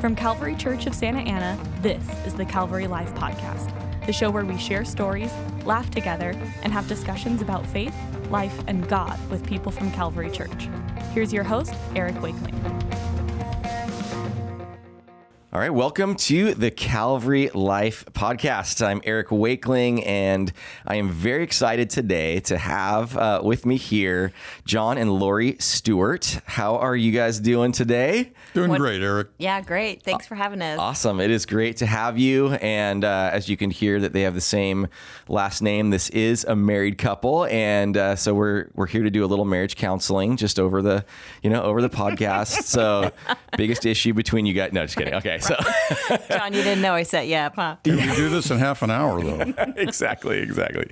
From Calvary Church of Santa Ana, this is the Calvary Life Podcast, the show where we share stories, laugh together, and have discussions about faith, life, and God with people from Calvary Church. Here's your host, Eric Wakeling. All right, welcome to the Calvary Life Podcast. I'm Eric Wakeling, and I am very excited today to have uh, with me here John and Lori Stewart. How are you guys doing today? Doing what, great, Eric. Yeah, great. Thanks for having us. Awesome. It is great to have you. And uh, as you can hear, that they have the same last name. This is a married couple, and uh, so we're we're here to do a little marriage counseling just over the you know over the podcast. so biggest issue between you guys? No, just kidding. Okay. So, John, you didn't know I set you up, huh? Can we do this in half an hour, though? exactly, exactly.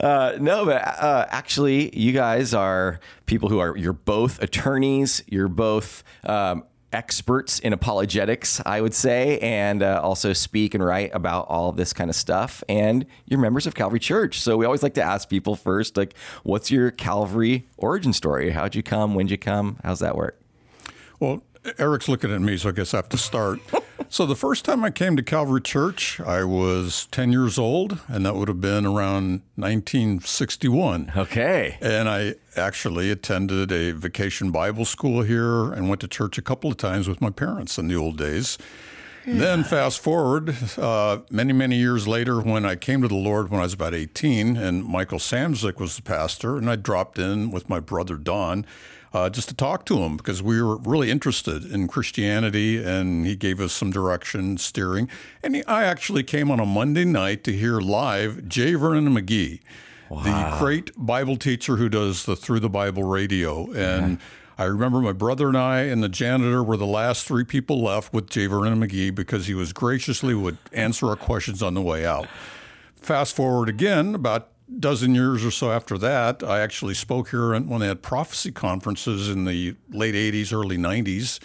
Uh, no, but uh, actually, you guys are people who are, you're both attorneys, you're both um, experts in apologetics, I would say, and uh, also speak and write about all of this kind of stuff. And you're members of Calvary Church. So we always like to ask people first, like, what's your Calvary origin story? How'd you come? When'd you come? How's that work? Well, Eric's looking at me, so I guess I have to start. so the first time I came to Calvary Church, I was 10 years old, and that would have been around 1961. Okay. And I actually attended a vacation Bible school here and went to church a couple of times with my parents in the old days. Then fast forward uh, many, many years later when I came to the Lord when I was about 18 and Michael Samsvik was the pastor and I dropped in with my brother Don uh, just to talk to him because we were really interested in Christianity and he gave us some direction, steering. And he, I actually came on a Monday night to hear live J. Vernon McGee, wow. the great Bible teacher who does the Through the Bible radio. And yeah. I remember my brother and I and the janitor were the last three people left with J. Vernon McGee because he was graciously would answer our questions on the way out. Fast forward again, about dozen years or so after that, I actually spoke here when they had prophecy conferences in the late 80s, early 90s.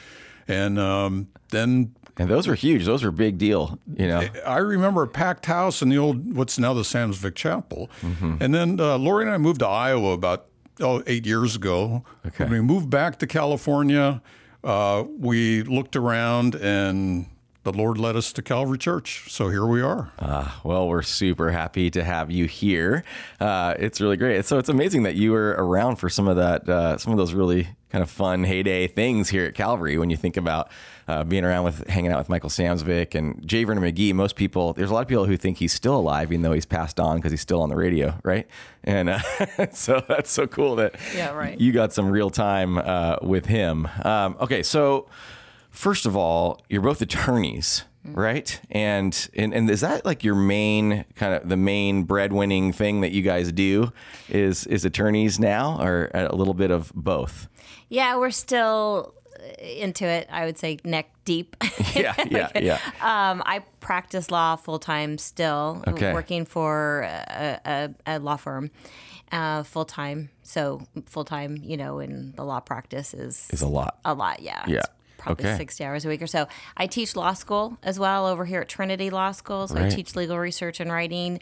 And um, then. And those were huge. Those were a big deal, you know. I remember a packed house in the old, what's now the Sam's Vic Chapel. Mm-hmm. And then uh, Lori and I moved to Iowa about oh, eight years ago. Okay. When we moved back to California, uh, we looked around and the Lord led us to Calvary Church. So here we are. Uh, well, we're super happy to have you here. Uh, it's really great. So it's amazing that you were around for some of that, uh, some of those really kind of fun heyday things here at Calvary. When you think about uh, being around with, hanging out with Michael Samsvik and J. Vernon McGee, most people, there's a lot of people who think he's still alive, even though he's passed on because he's still on the radio, right? And uh, so that's so cool that yeah, right. you got some real time uh, with him. Um, okay, so first of all, you're both attorneys, mm-hmm. right? And, and and is that like your main kind of the main breadwinning thing that you guys do is is attorneys now, or a little bit of both? Yeah, we're still into it. I would say neck deep. yeah, yeah, yeah. Um, I practice law full time still, okay. working for a, a, a law firm. Uh, full time, so full time, you know, in the law practice is is a lot. A lot, yeah. Yeah. It's probably okay. 60 hours a week or so. I teach law school as well over here at Trinity Law School. So right. I teach legal research and writing.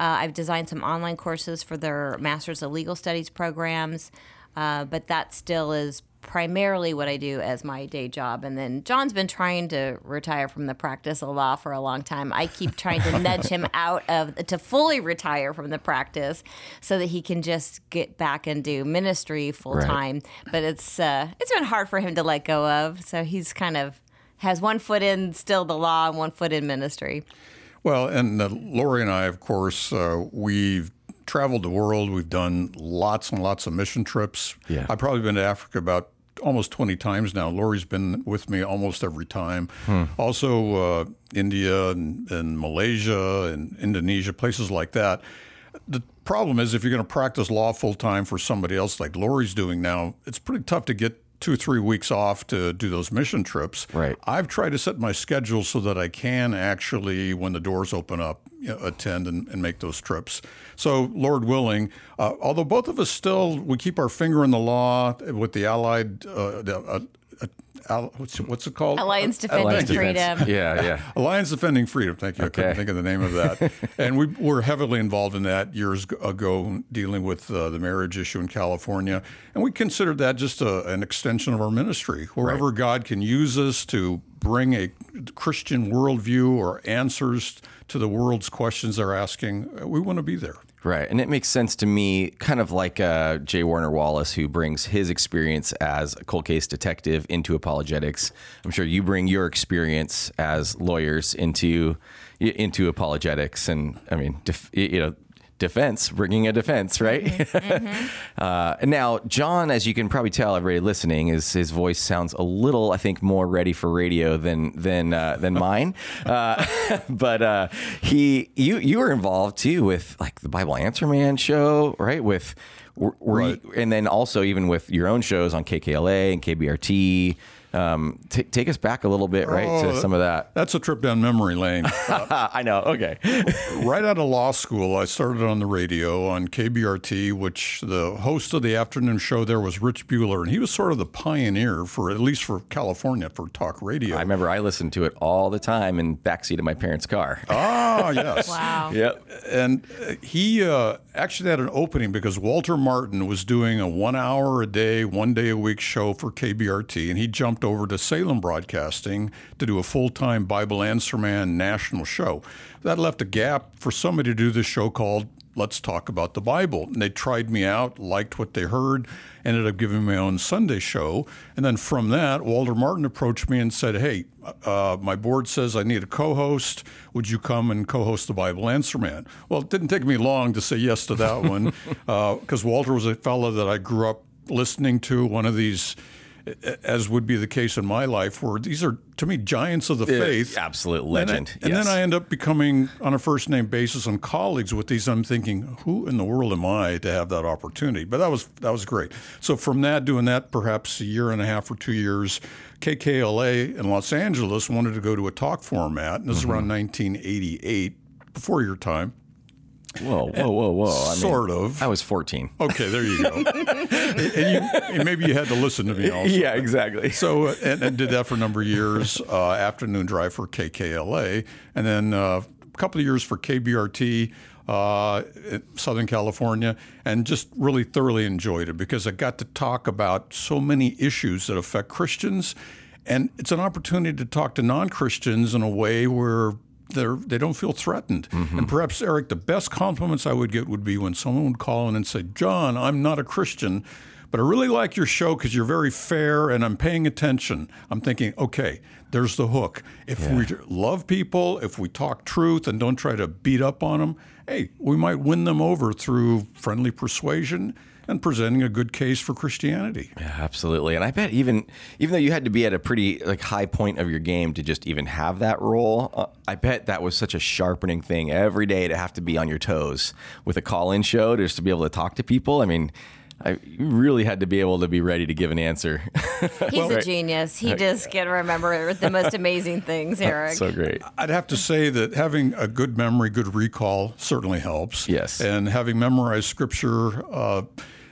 Uh, I've designed some online courses for their Masters of Legal Studies programs, uh, but that still is primarily what I do as my day job. And then John's been trying to retire from the practice of law for a long time. I keep trying to nudge him out of to fully retire from the practice so that he can just get back and do ministry full time. Right. But it's uh, it's been hard for him to let go of. So he's kind of has one foot in still the law and one foot in ministry. Well, and uh, Lori and I, of course, uh, we've traveled the world. We've done lots and lots of mission trips. Yeah. I've probably been to Africa about almost 20 times now. Lori's been with me almost every time. Hmm. Also, uh, India and, and, Malaysia and Indonesia, places like that. The problem is if you're going to practice law full time for somebody else like Lori's doing now, it's pretty tough to get two or three weeks off to do those mission trips. Right. I've tried to set my schedule so that I can actually, when the doors open up, you know, attend and, and, make those trips. So, Lord willing, uh, although both of us still we keep our finger in the law with the Allied uh, the, uh, what's, what's it called? Alliance Defending Alliance Freedom. yeah, yeah. Alliance Defending Freedom. Thank you. Okay. I couldn't think of the name of that. and we were heavily involved in that years ago, dealing with uh, the marriage issue in California. And we considered that just a, an extension of our ministry. Wherever right. God can use us to bring a Christian worldview or answers to the world's questions they're asking, we want to be there. Right. And it makes sense to me, kind of like uh, J. Warner Wallace, who brings his experience as a cold case detective into apologetics. I'm sure you bring your experience as lawyers into into apologetics. And I mean, def, you know, defense, bringing a defense, right? Mm-hmm. uh, now, John, as you can probably tell, everybody listening, is his voice sounds a little, I think, more ready for radio than than uh, than mine. Uh, but uh, he, you, you were involved too with like the Bible Answer Man show, right? With right. you, and then also even with your own shows on KKLA and KBRT. Um, t- take us back a little bit, right, oh, to some of that. That's a trip down memory lane. Uh, I know. Okay. right out of law school, I started on the radio on KBRT, which the host of the afternoon show there was Rich Buhler, and he was sort of the pioneer for at least for California for talk radio. I remember I listened to it all the time in backseat of my parents' car. Ah, yes. wow. Yep. And he uh, actually had an opening because Walter Martin was doing a one hour a day, one day a week show for KBRT, and he jumped jumped over to Salem Broadcasting to do a full time Bible Answer Man national show. That left a gap for somebody to do this show called Let's Talk About the Bible. And they tried me out, liked what they heard, ended up giving me my own Sunday show. And then from that, Walter Martin approached me and said, Hey, uh, my board says I need a co host. Would you come and co host the Bible Answer Man? Well, it didn't take me long to say yes to that one because uh, Walter was a fellow that I grew up listening to, one of these as would be the case in my life, where these are to me giants of the faith, absolute legend. And, I, and yes. then I end up becoming on a first name basis and colleagues with these. I'm thinking, who in the world am I to have that opportunity? But that was that was great. So from that, doing that perhaps a year and a half or two years, KKLA in Los Angeles wanted to go to a talk format, and this mm-hmm. is around 1988, before your time. Whoa, whoa, whoa, whoa! I sort of. I was 14. Okay, there you go. and, you, and, maybe you had to listen to me also. Yeah, exactly. So, uh, and, and did that for a number of years. Uh, afternoon drive for KKLA, and then uh, a couple of years for KBRT. Uh, Southern California, and just really thoroughly enjoyed it because I got to talk about so many issues that affect Christians. And it's an opportunity to talk to non Christians in a way where they're, they don't feel threatened. Mm-hmm. And perhaps, Eric, the best compliments I would get would be when someone would call in and say, John, I'm not a Christian, but I really like your show because you're very fair and I'm paying attention. I'm thinking, okay, there's the hook. If yeah. we love people, if we talk truth and don't try to beat up on them, hey, we might win them over through friendly persuasion and presenting a good case for Christianity. Yeah, absolutely. And I bet even even though you had to be at a pretty like high point of your game to just even have that role, uh, I bet that was such a sharpening thing every day to have to be on your toes with a call-in show just to be able to talk to people. I mean, I really had to be able to be ready to give an answer. He's well, a genius. He just can remember the most amazing things, Eric. so great. I'd have to say that having a good memory, good recall certainly helps. Yes. And having memorized scripture, uh,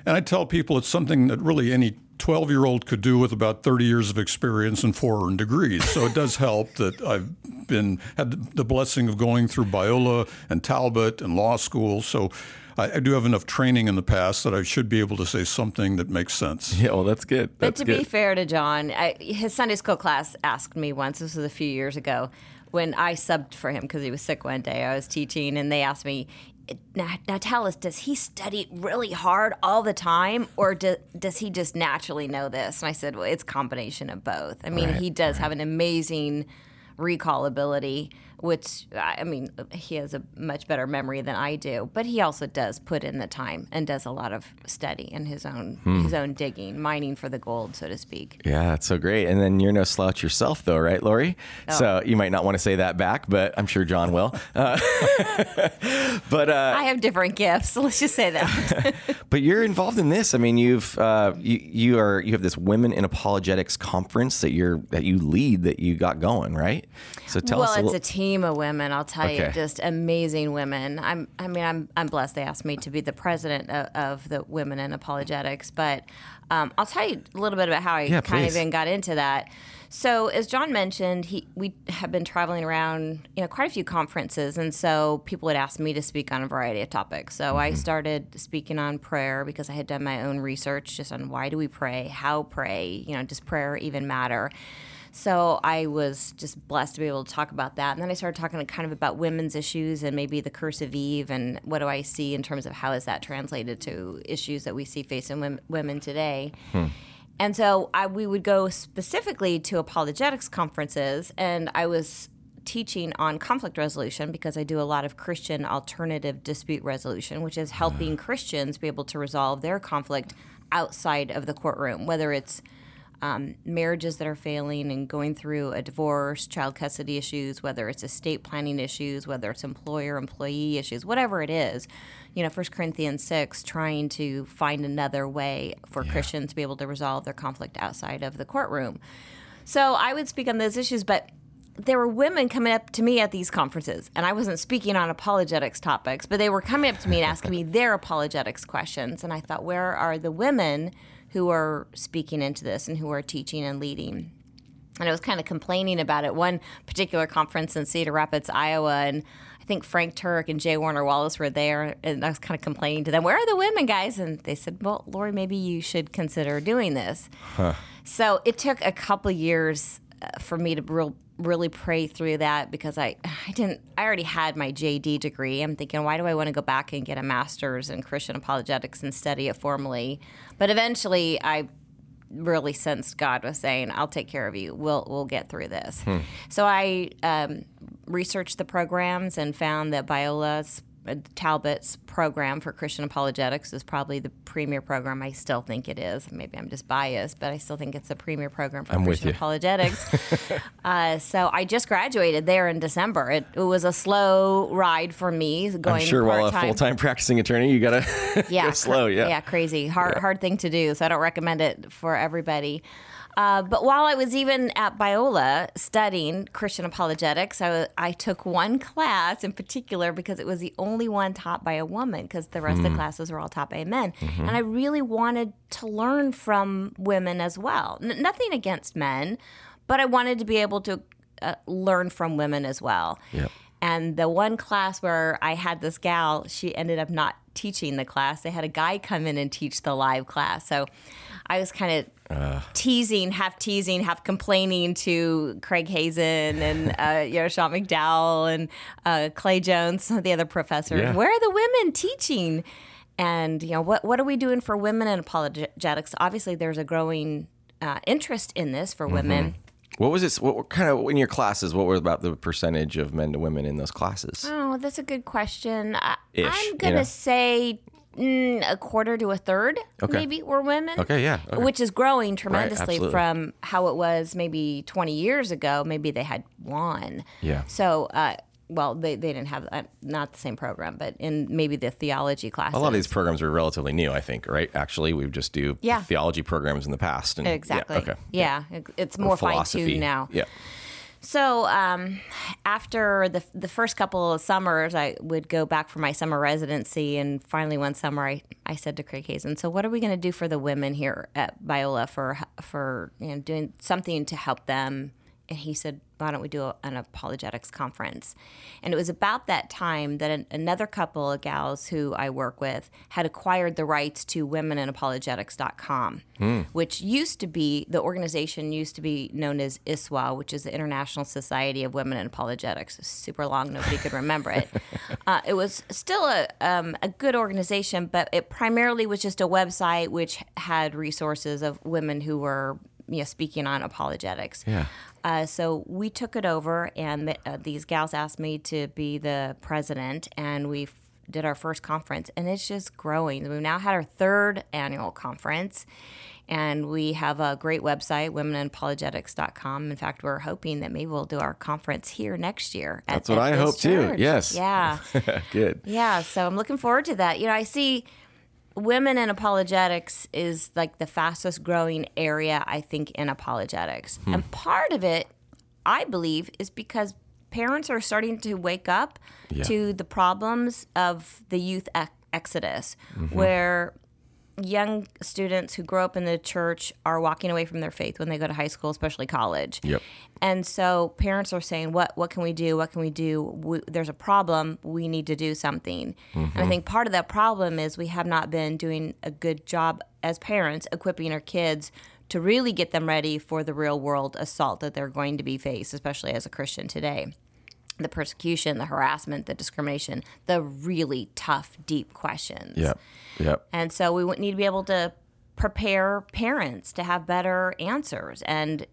and I tell people it's something that really any 12 year old could do with about 30 years of experience and four degrees. So it does help that I've been had the blessing of going through Biola and Talbot and law school. So I, I, do have enough training in the past that I should be able to say something that makes sense. Yeah, well, that's good. That's but to good. be fair to John, I, his Sunday school class asked me once, this was a few years ago, when I subbed for him because he was sick one day. I was teaching, and they asked me, now, now, tell us, does he study really hard all the time, or do, does he just naturally know this? And I said, well, it's combination of both. I mean, right, he does right. have an amazing recall ability which I mean, he has a much better memory than I do. But he also does put in the time and does a lot of study and his own hmm. his own digging, mining for the gold, so to speak. Yeah, that's so great. And then you're no slouch yourself, though, right, Lori? Oh. So you might not want to say that back, but I'm sure John will. Uh, but uh, I have different gifts. So Let's just say that. but you're involved in this. I mean, you've uh, you you are you have this women in apologetics conference that you're that you lead that you got going, right? So tell well, us. Well, it's a, a team team of women. I'll tell okay. you, just amazing women. I'm, I mean, I'm, I'm blessed. They asked me to be the president of, of the Women in Apologetics, but um, I'll tell you a little bit about how I yeah, kind please. of even got into that. So, as John mentioned, he we have been traveling around, you know, quite a few conferences, and so people would ask me to speak on a variety of topics. So, mm-hmm. I started speaking on prayer because I had done my own research just on why do we pray, how pray, you know, does prayer even matter? So I was just blessed to be able to talk about that. And then I started talking kind of about women's issues and maybe the curse of Eve and what do I see in terms of how is that translated to issues that we see facing women today. Hmm. And so I, we would go specifically to apologetics conferences, and I was teaching on conflict resolution because I do a lot of Christian alternative dispute resolution, which is helping Christians be able to resolve their conflict outside of the courtroom, whether it's um, marriages that are failing and going through a divorce, child custody issues, whether it's estate planning issues, whether it's employer employee issues, whatever it is. You know, 1 Corinthians 6, trying to find another way for yeah. Christians to be able to resolve their conflict outside of the courtroom. So I would speak on those issues, but there were women coming up to me at these conferences, and I wasn't speaking on apologetics topics, but they were coming up to me and asking me their apologetics questions. And I thought, where are the women who are speaking into this and who are teaching and leading? And I was kind of complaining about it. One particular conference in Cedar Rapids, Iowa, and I think Frank Turek and J. Warner Wallace were there, and I was kind of complaining to them, "Where are the women, guys?" And they said, "Well, Lori, maybe you should consider doing this." Huh. So it took a couple years uh, for me to real really pray through that because I I didn't I already had my JD degree. I'm thinking why do I want to go back and get a master's in Christian apologetics and study it formally? But eventually I really sensed God was saying, "I'll take care of you. We'll we'll get through this." Hmm. So I um, researched the programs and found that Biola's Talbot's program for Christian apologetics is probably the premier program. I still think it is. Maybe I'm just biased, but I still think it's the premier program for I'm Christian apologetics. uh, so I just graduated there in December. It, it was a slow ride for me. Going I'm sure while a full time practicing attorney, you gotta yeah, go slow. Yeah, yeah, crazy, hard, yeah. hard thing to do. So I don't recommend it for everybody. Uh, but while I was even at Biola studying Christian apologetics, I, I took one class in particular because it was the only one taught by a woman because the rest mm. of the hmm. classes were all taught by men. Mm-hmm. And I really wanted to learn from women as well. N- nothing against men, but I wanted to be able to uh, learn from women as well. Yep. And the one class where I had this gal, she ended up not teaching the class. They had a guy come in and teach the live class. So I was kind of uh. teasing, half teasing, half complaining to Craig Hazen and uh, you know Sean McDowell and uh, Clay Jones, the other professors. Yeah. Where are the women teaching? And you know what what are we doing for women in apologetics? Obviously, there's a growing uh, interest in this for mm-hmm. women. What was it? What kind of in your classes? What were about the percentage of men to women in those classes? Oh, that's a good question. I, am gonna you know? say mm, a quarter to a third, okay. maybe, were women. Okay, yeah. Okay. Which is growing tremendously right, from how it was maybe 20 years ago. Maybe they had one. Yeah. So, uh, well, they, they didn't have uh, not the same program, but in maybe the theology class. A lot of these programs are relatively new, I think, right? Actually, we just do yeah. theology programs in the past. And, exactly. Yeah, okay. Yeah, yeah. it's more fine tuned now. Yeah. So um, after the the first couple of summers, I would go back for my summer residency, and finally one summer, I, I said to Craig Hazen, "So what are we going to do for the women here at Biola for for you know doing something to help them?" And he said, why don't we do an apologetics conference? And it was about that time that an, another couple of gals who I work with had acquired the rights to womeninapologetics.com, mm. which used to be, the organization used to be known as ISWA, which is the International Society of Women in Apologetics. super long, nobody could remember it. Uh, it was still a, um, a good organization, but it primarily was just a website which had resources of women who were you know, speaking on apologetics. Yeah. Uh, so we took it over, and uh, these gals asked me to be the president, and we did our first conference, and it's just growing. We've now had our third annual conference, and we have a great website, womeninapologetics.com. In fact, we're hoping that maybe we'll do our conference here next year. At, That's what I hope church. too. Yes. Yeah. Good. Yeah. So I'm looking forward to that. You know, I see women in apologetics is like the fastest growing area I think in apologetics. Hmm. And part of it, I believe, is because parents are starting to wake up yeah. to the problems of the youth ex- exodus, mm-hmm. where young students who grow up in the church are walking away from their faith when they go to high school, especially college. Yep. And so parents are saying, "What what can we do? What can we do? We, there's a problem. We need to do something." Mm-hmm. And I mm-hmm. think part of that problem is we have not been doing a good job as parents equipping our kids to really get them ready for the real world assault that they're going to be faced, especially as a Christian today. The persecution, the harassment, the discrimination, the really tough, deep questions. Yep. Yep. And so we need to be able to prepare parents to have better answers. And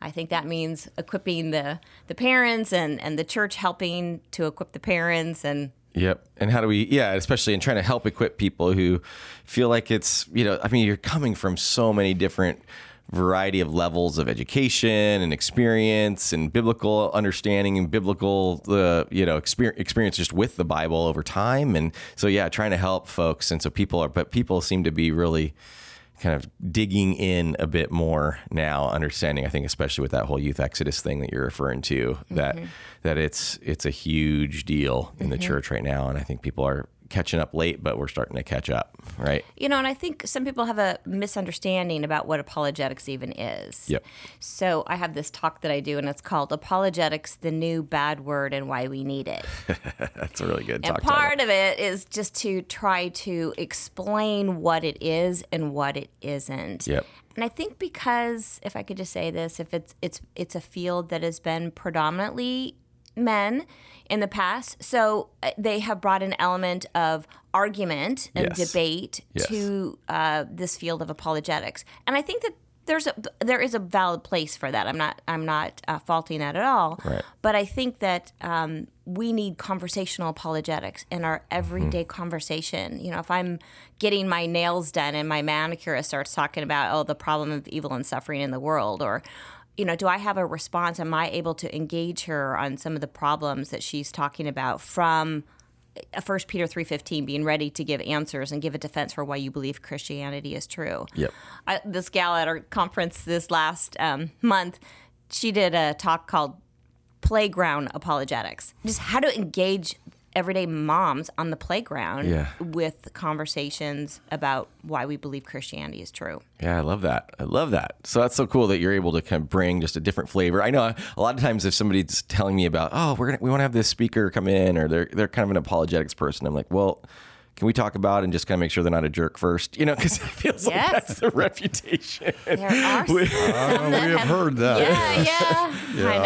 I think that means equipping the, the parents and, and the church helping to equip the parents and Yep. And how do we, yeah, especially in trying to help equip people who feel like it's, you know, I mean, you're coming from so many different variety of levels of education and experience and biblical understanding and biblical, uh, you know, experience, experience just with the Bible over time. And so, yeah, trying to help folks. And so people are, but people seem to be really, kind of digging in a bit more now, understanding. I think, especially with that whole youth exodus thing that you're referring to, that Mm-hmm. that it's it's a huge deal in Mm-hmm. the church right now, and I think people are catching up late, but we're starting to catch up, right? You know, and I think some people have a misunderstanding about what apologetics even is. Yep. So I have this talk that I do, and it's called Apologetics the New Bad Word and Why We Need It. That's a really good and talk part title. of it is just to try to explain what it is and what it isn't. Yep. And I think because, if I could just say this, if it's it's it's a field that has been predominantly men in the past, so uh, they have brought an element of argument and Yes. debate Yes. to uh, this field of apologetics, and I think that there's a there is a valid place for that. I'm not I'm not uh, faulting that at all. Right. But I think that um, we need conversational apologetics in our everyday conversation. You know, if I'm getting my nails done and my manicurist starts talking about, oh, the problem of evil and suffering in the world, or, you know, do I have a response? Am I able to engage her on some of the problems that she's talking about from a First Peter three fifteen, being ready to give answers and give a defense for why you believe Christianity is true. Yep. I, this gal at our conference this last um, month, she did a talk called Playground Apologetics, just how to engage everyday moms on the playground Yeah. with conversations about why we believe Christianity is true. Yeah, I love that. I love that. So that's so cool that you're able to kind of bring just a different flavor. I know uh, a lot of times if somebody's telling me about, oh, we're gonna we want to have this speaker come in, or they're they're kind of an apologetics person, I'm like, well. Can we talk about and just kind of make sure they're not a jerk first? You know, because it feels Yes. like that's the reputation. There are We- Uh, we have heard that. Yeah, yeah, I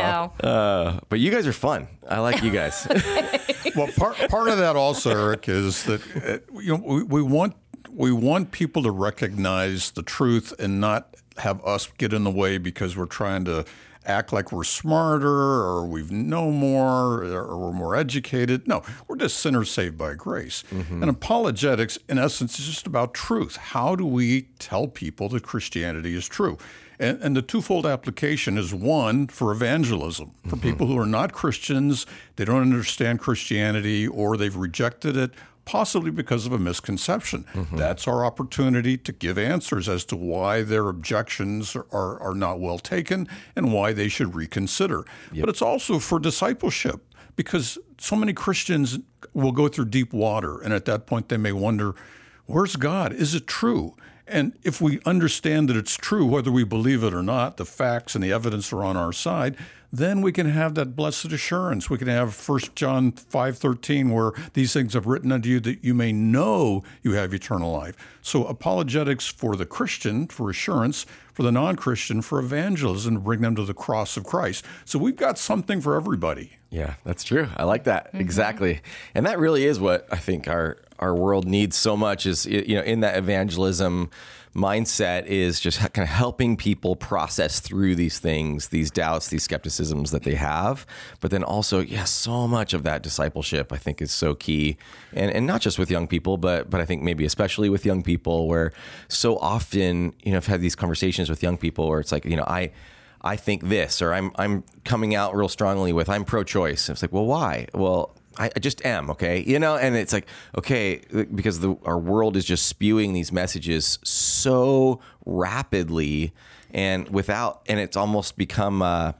know. Uh, but you guys are fun. I like you guys. Well, part part of that also, Eric, is that uh, you know we, we want we want people to recognize the truth and not have us get in the way because we're trying to act like we're smarter or we've know more or we're more educated. No, we're just sinners saved by grace. Mm-hmm. And apologetics, in essence, is just about truth. How do we tell people that Christianity is true? And, and the twofold application is one for evangelism, for mm-hmm. people who are not Christians, they don't understand Christianity, or they've rejected it, possibly because of a misconception. Mm-hmm. That's our opportunity to give answers as to why their objections are, are not well taken and why they should reconsider. But it's also for discipleship because so many Christians will go through deep water, and at that point they may wonder, where's God? Is it true? And if we understand that it's true, whether we believe it or not, the facts and the evidence are on our side, then we can have that blessed assurance. We can have 1 John 5:13 where these things have written unto you that you may know you have eternal life. So apologetics for the Christian for assurance, for the non-Christian for evangelism to bring them to the cross of Christ. So we've got something for everybody. Yeah, that's true. I like that mm-hmm. exactly, and that really is what I think our our world needs so much. Is you know in that evangelism mindset is just kind of helping people process through these things, these doubts, these skepticisms that they have. But then also, yeah, so much of that discipleship I think is so key, and and not just with young people, but but I think maybe especially with young people, where so often you know I've had these conversations with young people where it's like you know I. I think this, or I'm I'm coming out real strongly with I'm pro-choice. And it's like, well, why? Well, I, I just am, okay, you know. And it's like, okay, because the, our world is just spewing these messages so rapidly, and without, and it's almost become. Uh,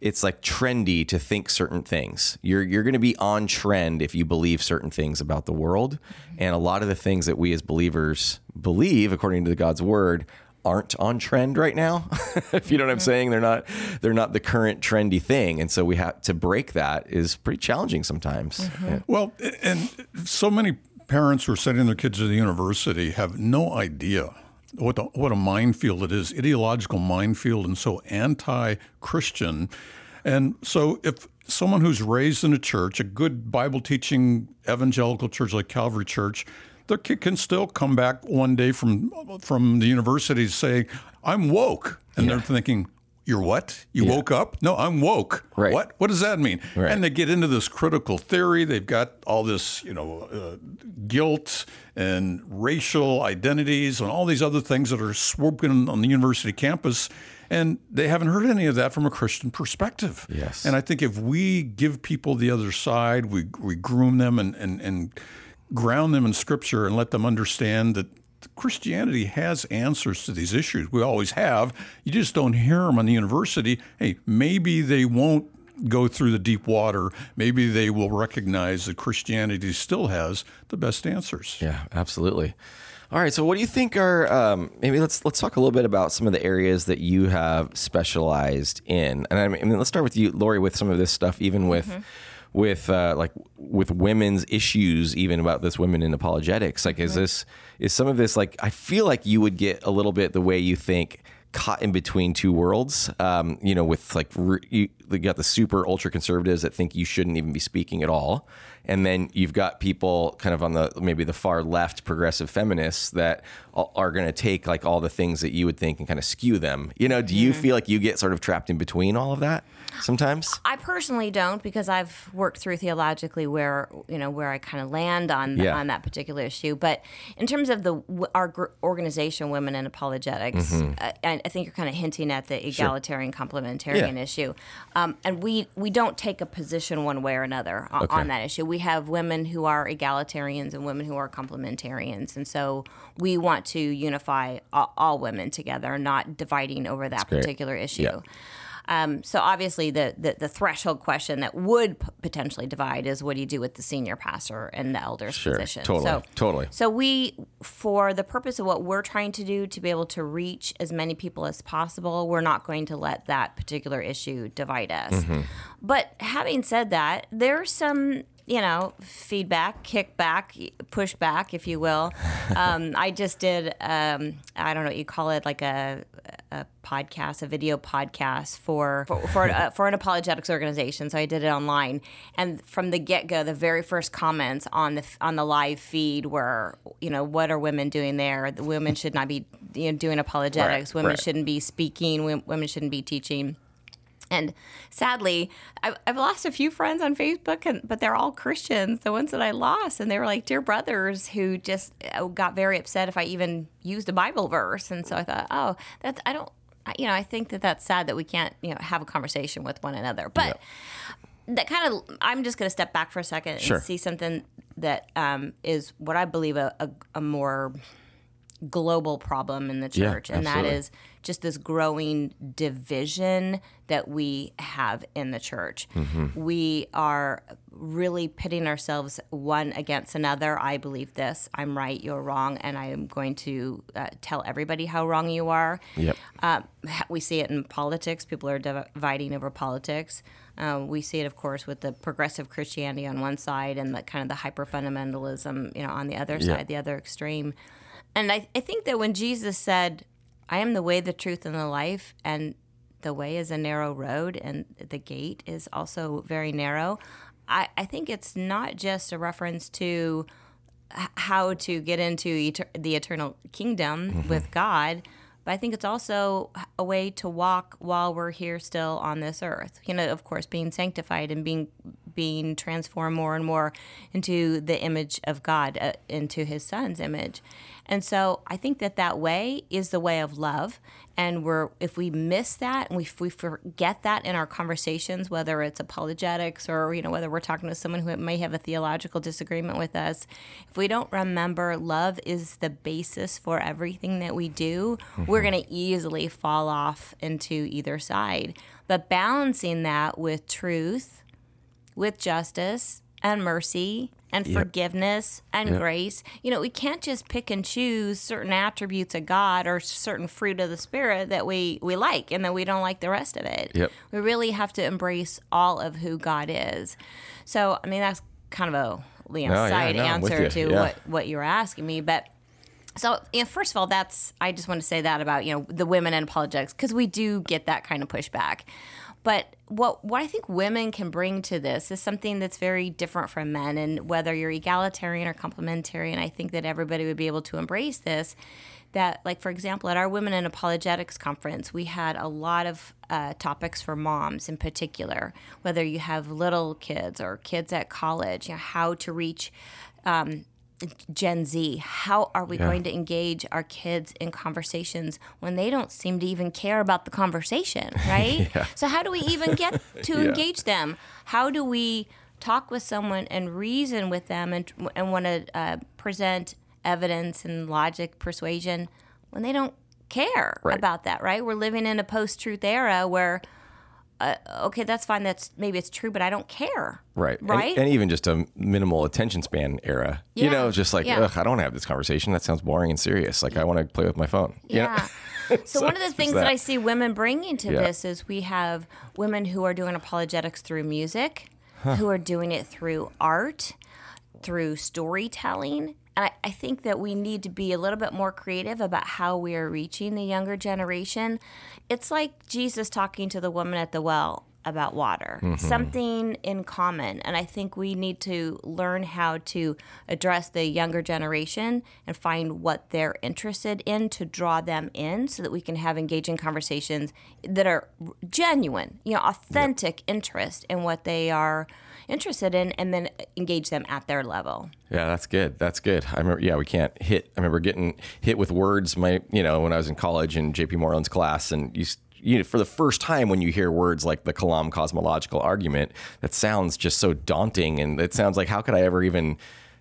it's like trendy to think certain things. You're you're going to be on trend if you believe certain things about the world, and a lot of the things that we as believers believe, according to God's word, aren't on trend right now. if you know what I'm saying, they're not they're not the current trendy thing, and so we have to break that is pretty challenging sometimes. Mm-hmm. Yeah. Well, and so many parents who are sending their kids to the university have no idea what the, what a minefield it is, ideological minefield, and so anti-Christian. And so, if someone who's raised in a church, a good Bible teaching evangelical church like Calvary Church, their kid can still come back one day from from the university saying, "I'm woke," and they're thinking, "You're what? You woke up? No, I'm woke. Right. What? What does that mean?" Right. And they get into this critical theory. They've got all this, you know, uh, guilt and racial identities and all these other things that are swooping on the university campus. And they haven't heard any of that from a Christian perspective. Yes. And I think if we give people the other side, we, we groom them and, and, and ground them in Scripture and let them understand that Christianity has answers to these issues. We always have. You just don't hear them on the university. Hey, maybe they won't go through the deep water. Maybe they will recognize that Christianity still has the best answers. Yeah, absolutely. All right. So, what do you think are um, maybe let's let's talk a little bit about some of the areas that you have specialized in, and I mean, let's start with you, Lori, with some of this stuff, even with. With uh, like with women's issues, even about this women in apologetics, like is this is some of this like I feel like you would get a little bit the way you think caught in between two worlds. Um, you know, with like re- you, you got the super ultra conservatives that think you shouldn't even be speaking at all, and then you've got people kind of on the maybe the far left progressive feminists that are going to take like all the things that you would think and kind of skew them. You know, do you feel like you get sort of trapped in between all of that sometimes? I personally don't because I've worked through theologically where you know where I kind of land on Yeah. on that particular issue. But in terms of the our gr- organization, Women in Apologetics, I, I think you're kind of hinting at the egalitarian complementarian Yeah. issue, um, and we we don't take a position one way or another on, Okay. on that issue. We have women who are egalitarians and women who are complementarians, and so we want to unify all, all women together, not dividing over that great. particular issue. Yeah. Um, so obviously, the, the the threshold question that would p- potentially divide is what do you do with the senior pastor and the elder's Sure, position? totally, So, totally. So we, for the purpose of what we're trying to do, to be able to reach as many people as possible, we're not going to let that particular issue divide us. Mm-hmm. But having said that, there's some. You know, feedback, kickback, pushback, if you will. Um, I just did, um, I don't know what you call it, like a, a podcast, a video podcast for for for, uh, for an apologetics organization. So I did it online, and from the get go, the very first comments on the on the live feed were, you know, what are women doing there? The women should not be you know, doing apologetics. Right, women right. shouldn't be speaking. Women shouldn't be teaching. And sadly, I've, I've lost a few friends on Facebook, and, but they're all Christians, the ones that I lost. And they were like dear brothers who just uh, got very upset if I even used a Bible verse. And so I thought, oh, that's, I don't, I- you know, I think that that's sad that we can't, you know, have a conversation with one another. But that kind of, I'm just going to step back for a second Sure. and see something that um, is what I believe a, a, a more global problem in the Yeah, church, and that absolutely. is just this growing division that we have in the church. Mm-hmm. We are really pitting ourselves one against another. I believe this. I'm right. You're wrong, and I am going to uh, tell everybody how wrong you are. Yep. Uh, we see it in politics. People are dividing over politics. Uh, we see it, of course, with the progressive Christianity on one side and the kind of the hyper fundamentalism, you know, on the other Yeah. side, the other extreme. And I, I think that when Jesus said, I am the way, the truth, and the life, and the way is a narrow road, and the gate is also very narrow, I, I think it's not just a reference to how to get into eter- the eternal kingdom mm-hmm. with God, but I think it's also a way to walk while we're here still on this earth. You know, of course, being sanctified and being being transformed more and more into the image of God, uh, into His Son's image. And so I think that that way is the way of love. And we're if we miss that and we, we forget that in our conversations, whether it's apologetics or you know whether we're talking to someone who may have a theological disagreement with us, if we don't remember love is the basis for everything that we do, we're mm-hmm. going to easily fall off into either side. But balancing that with truth, with justice and mercy and forgiveness and grace. You know, we can't just pick and choose certain attributes of God or certain fruit of the Spirit that we, we like and then we don't like the rest of it. Yep. We really have to embrace all of who God is. So, I mean, that's kind of a know, No, yeah, side no, answer to Yeah. what, what you were asking me. But So, you know, first of all, that's I just want to say that about you know the women in apologetics because we do get that kind of pushback. But what what I think women can bring to this is something that's very different from men, and whether you're egalitarian or complementarian, I think that everybody would be able to embrace this. That, like for example, at our Women in Apologetics conference, we had a lot of uh, topics for moms in particular. Whether you have little kids or kids at college, you know, how to reach. Um, Gen Z, how are we Yeah. going to engage our kids in conversations when they don't seem to even care about the conversation, right? So, how do we even get to Yeah. engage them? How do we talk with someone and reason with them and, and want to uh, present evidence and logic, persuasion when they don't care Right. about that, right? We're living in a post truth era where, uh, okay, that's fine, that's maybe it's true, but I don't care. Right. Right? And, even just a minimal attention span era. Yeah. You know, just like, Yeah. ugh, I don't want to have this conversation. That sounds boring and serious. Like, I want to play with my phone. You know? Yeah. So, one of the things that. that. I see women bringing to Yeah. this is we have women who are doing apologetics through music, who are doing it through art, through storytelling. And I, I think that we need to be a little bit more creative about how we are reaching the younger generation. It's like Jesus talking to the woman at the well about water, mm-hmm. something in common. And I think we need to learn how to address the younger generation and find what they're interested in to draw them in so that we can have engaging conversations that are genuine, you know, authentic interest in what they are interested in and then engage them at their level. Yeah, that's good. That's good. I remember. Yeah, we can't hit. I remember getting hit with words. My, you know, when I was in college in J.P. Moreland's class, and you, you know, for the first time when you hear words like the Kalam cosmological argument, that sounds just so daunting, and it sounds like how could I ever even.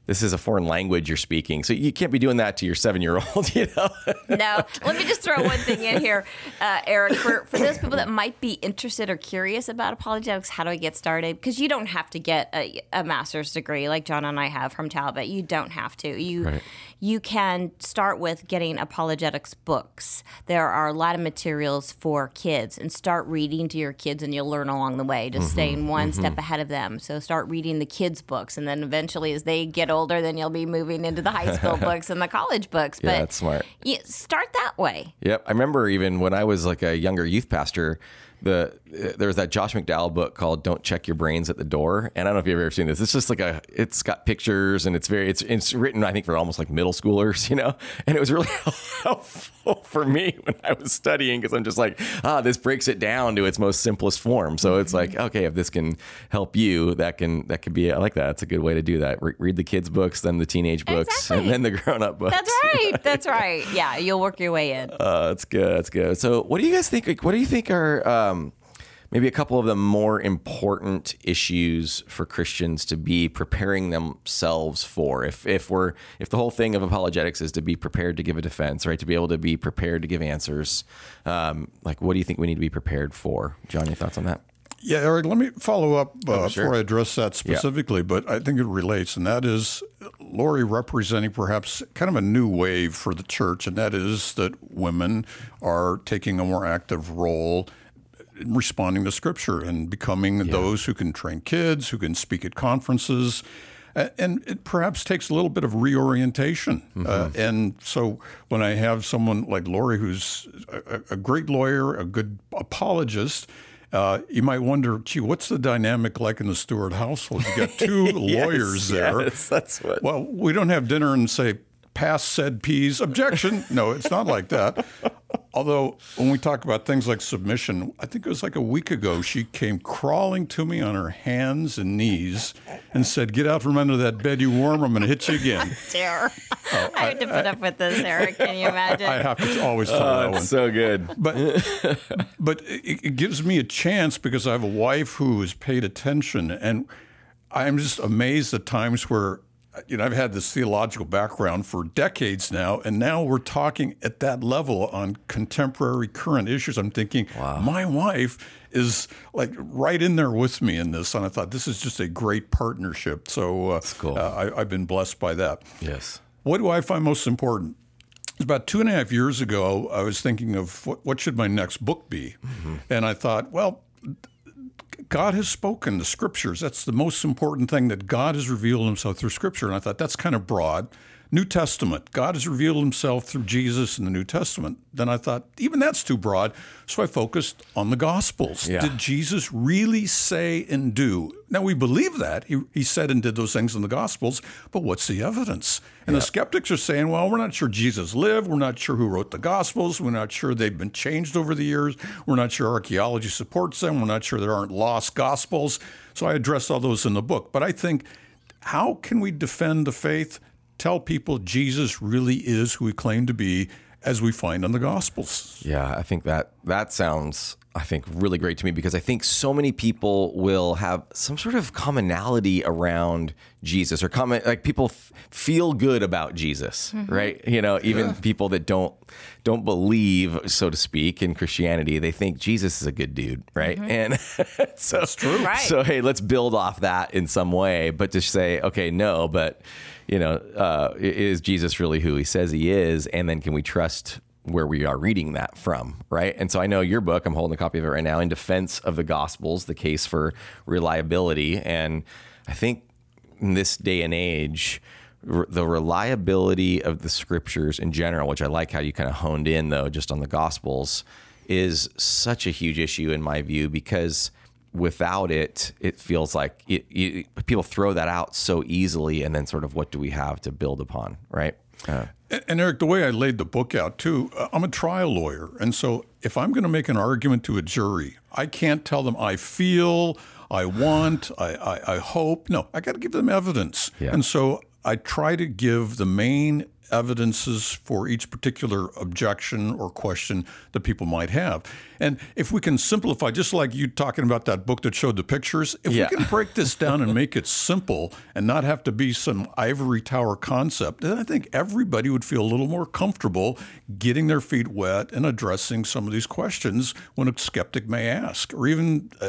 This is a foreign language you're speaking, so you can't be doing that to your seven-year-old. You know. No, let me just throw one thing in here, uh, Eric. For, for those people that might be interested or curious about apologetics, how do I get started? Because you don't have to get a, a master's degree like John and I have from Talbot. You don't have to. You Right. you can start with getting apologetics books. There are a lot of materials for kids, and start reading to your kids, and you'll learn along the way. Just staying one step ahead of them. So start reading the kids' books, and then eventually, as they get older, then you'll be moving into the high school books and the college books. Yeah, But that's smart. you start that way. Yep, I remember even when I was like a younger youth pastor, the there was that Josh McDowell book called "Don't Check Your Brains at the Door," and I don't know if you've ever seen this. It's just like a, it's got pictures and it's very, it's it's written I think for almost like middle schoolers, you know, and it was really helpful for me when I was studying because I'm just like, ah, this breaks it down to its most simplest form. So it's like, okay, if this can help you, that can that could be I like that. It's a good way to do that. Re- read the kids' books, then the teenage books, Exactly. and then the grown-up books. That's right. That's right. Yeah, you'll work your way in. Uh, that's good. That's good. So, what do you guys think? Like, what do you think are um, maybe a couple of the more important issues for Christians to be preparing themselves for? If if we're if the whole thing of apologetics is to be prepared to give a defense, right? To be able to be prepared to give answers. Um, like, what do you think we need to be prepared for? John, your thoughts on that? Yeah, Eric, let me follow up uh, Oh, sure. before I address that specifically, but I think it relates, and that is Lori representing perhaps kind of a new wave for the church, and that is that women are taking a more active role responding to Scripture and becoming those who can train kids, who can speak at conferences. And it perhaps takes a little bit of reorientation. Uh, and so when I have someone like Lori, who's a, a- great lawyer, a good apologist, uh, you might wonder, gee, what's the dynamic like in the Stewart household? You got two lawyers there. Yes, that's what. Well, we don't have dinner and say, pass said peas. Objection. No, it's not like that. Although, when we talk about things like submission, I think it was like a week ago, she came crawling to me on her hands and knees and said, Get out from under that bed, you worm. I'm going to hit you again. Dear. Oh, I had to put up with this, Eric. Can you imagine? I have to always tell Oh, that one. so good. But but it, it gives me a chance because I have a wife who has paid attention, and I'm just amazed at times where you know I've had this theological background for decades now, and now we're talking at that level on contemporary current issues. I'm thinking, my wife is like right in there with me in this, and I thought this is just a great partnership. So uh, cool. uh, I, I've been blessed by that. Yes. What do I find most important? About two and a half years ago, I was thinking of what, what should my next book be, and I thought, well, God has spoken the scriptures. That's the most important thing that God has revealed Himself through Scripture. And I thought that's kind of broad. New Testament. God has revealed himself through Jesus in the New Testament. Then I thought, even that's too broad. So I focused on the Gospels. Yeah. Did Jesus really say and do? Now we believe that. He, he said and did those things in the Gospels, but what's the evidence? And the skeptics are saying, well, we're not sure Jesus lived. We're not sure who wrote the Gospels. We're not sure they've been changed over the years. We're not sure archaeology supports them. We're not sure there aren't lost Gospels. So I address all those in the book. But I think, how can we defend the faith? Tell people Jesus really is who he claimed to be, as we find in the Gospels. Yeah, I think that that sounds I think really great to me because I think so many people will have some sort of commonality around Jesus or comment like people f- feel good about Jesus, mm-hmm. right? You know, even people that don't don't believe so to speak in Christianity, they think Jesus is a good dude, right? Mm-hmm. And so That's true. Right. So hey, let's build off that in some way, but to say, okay, no, but you know, uh, is Jesus really who he says he is? And then can we trust where we are reading that from, right? And so I know your book, I'm holding a copy of it right now, in defense of the Gospels, the case for reliability. And I think in this day and age, the reliability of the scriptures in general, which I like how you kind of honed in though, just on the Gospels, is such a huge issue in my view because without it, it feels like it, you, people throw that out so easily, and then sort of what do we have to build upon, right? Uh, And, and Eric, the way I laid the book out too, uh, I'm a trial lawyer. And so if I'm going to make an argument to a jury, I can't tell them I feel, I want, I, I, I hope. No, I got to give them evidence. Yeah. And so I try to give the main evidences for each particular objection or question that people might have. And if we can simplify, just like you talking about that book that showed the pictures, if Yeah. we can break this down and make it simple and not have to be some ivory tower concept, then I think everybody would feel a little more comfortable getting their feet wet and addressing some of these questions when a skeptic may ask, or even a,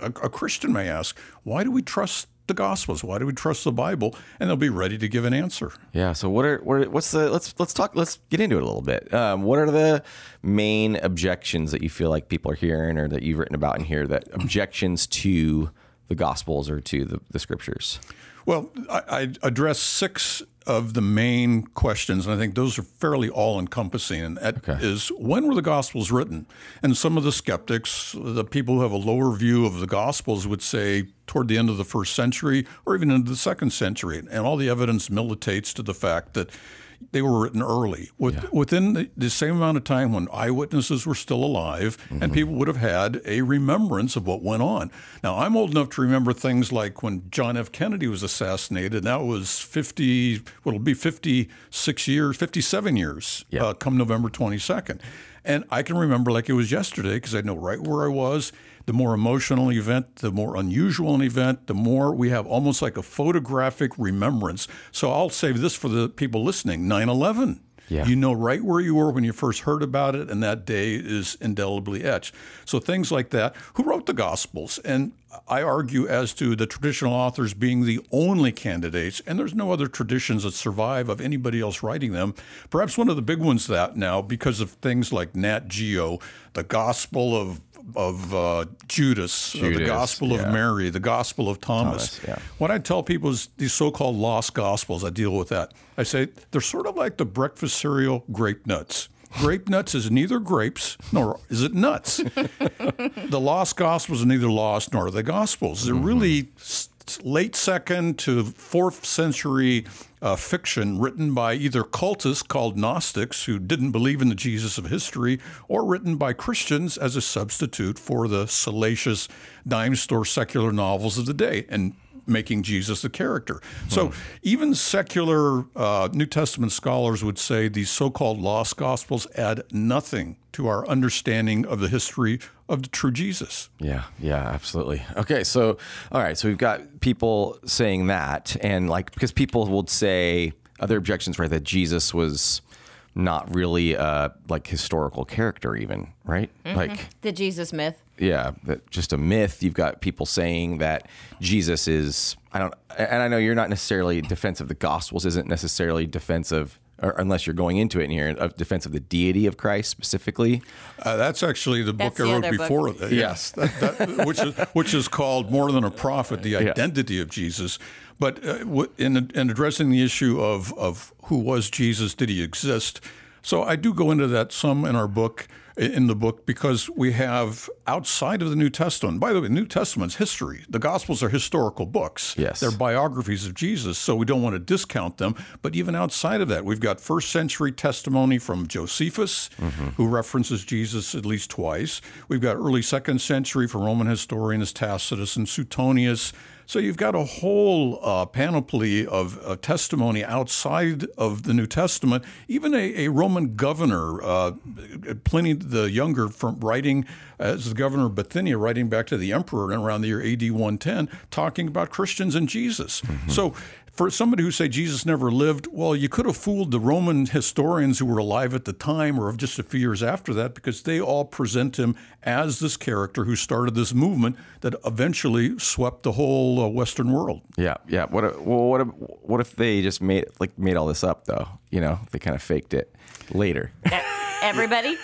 a, a Christian may ask, why do we trust the Gospels? Why do we trust the Bible? And they'll be ready to give an answer. Yeah. So what are what are, what's the let's let's talk let's get into it a little bit. Um, what are the main objections that you feel like people are hearing or that you've written about in here that objections to the Gospels or to the, the Scriptures? Well, I, I address six of the main questions, and I think those are fairly all encompassing. And that is Okay. when were the Gospels written? And some of the skeptics, the people who have a lower view of the Gospels, would say toward the end of the first century or even into the second century. And all the evidence militates to the fact that they were written early, with, within the, the same amount of time when eyewitnesses were still alive, and people would have had a remembrance of what went on. Now, I'm old enough to remember things like when John F. Kennedy was assassinated. and That was 50, well, it'll be 56 years, 57 years, Yeah. uh, come November 22nd. And I can remember like it was yesterday because I know right where I was. The more emotional an event, the more unusual an event, the more we have almost like a photographic remembrance. So I'll save this for the people listening 9 11. Yeah. You know right where you were when you first heard about it, and that day is indelibly etched. So things like that. Who wrote the Gospels? And I argue as to the traditional authors being the only candidates, and there's no other traditions that survive of anybody else writing them. Perhaps one of the big ones that now, because of things like Nat Geo, the Gospel of of uh, Judas, uh, the Judas, Gospel yeah. of Mary, the Gospel of Thomas. Thomas, yeah. What I tell people is these so-called lost gospels. I deal with that. I say they're sort of like the breakfast cereal grape nuts. Grape nuts is neither grapes nor is it nuts. the lost gospels are neither lost nor are they gospels. They're really late second to fourth century uh, fiction written by either cultists called Gnostics who didn't believe in the Jesus of history, or written by Christians as a substitute for the salacious dime store secular novels of the day. And making Jesus the character. So even secular uh, New Testament scholars would say these so-called lost gospels add nothing to our understanding of the history of the true Jesus. Yeah, yeah, absolutely. Okay, so all right, so we've got people saying that, and like because people would say other objections, right? That Jesus was not really a like historical character, even right? Mm-hmm. Like The Jesus myth. yeah, that just a myth. You've got people saying that Jesus is I don't and I know you're not necessarily defense of the gospels isn't necessarily defense of or unless you're going into it in here, a defense of the deity of Christ specifically. Uh, that's actually the That's book I wrote other book. before that. Yes, that, that, which is which is called More Than a Prophet: The Identity of Jesus. But uh, w- in in addressing the issue of of who was Jesus, did he exist? So I do go into that some in our book in the book because we have outside of the New Testament. By the way, the New Testament's history. The Gospels are historical books. Yes. They're biographies of Jesus, so we don't want to discount them. But even outside of that, we've got first century testimony from Josephus, mm-hmm. who references Jesus at least twice. We've got early second century from Roman historians Tacitus and Suetonius. So you've got a whole uh, panoply of uh, testimony outside of the New Testament. Even a, a Roman governor, uh, Pliny the Younger, from writing as the governor of Bithynia, writing back to the emperor around the year AD 110, talking about Christians and Jesus. So for somebody who say Jesus never lived, well, you could have fooled the Roman historians who were alive at the time or of just a few years after that because they all present him as this character who started this movement that eventually swept the whole uh, Western world. Yeah, yeah. What? If, well, what? If, what if they just made like made all this up though? You know, they kind of faked it later. Everybody,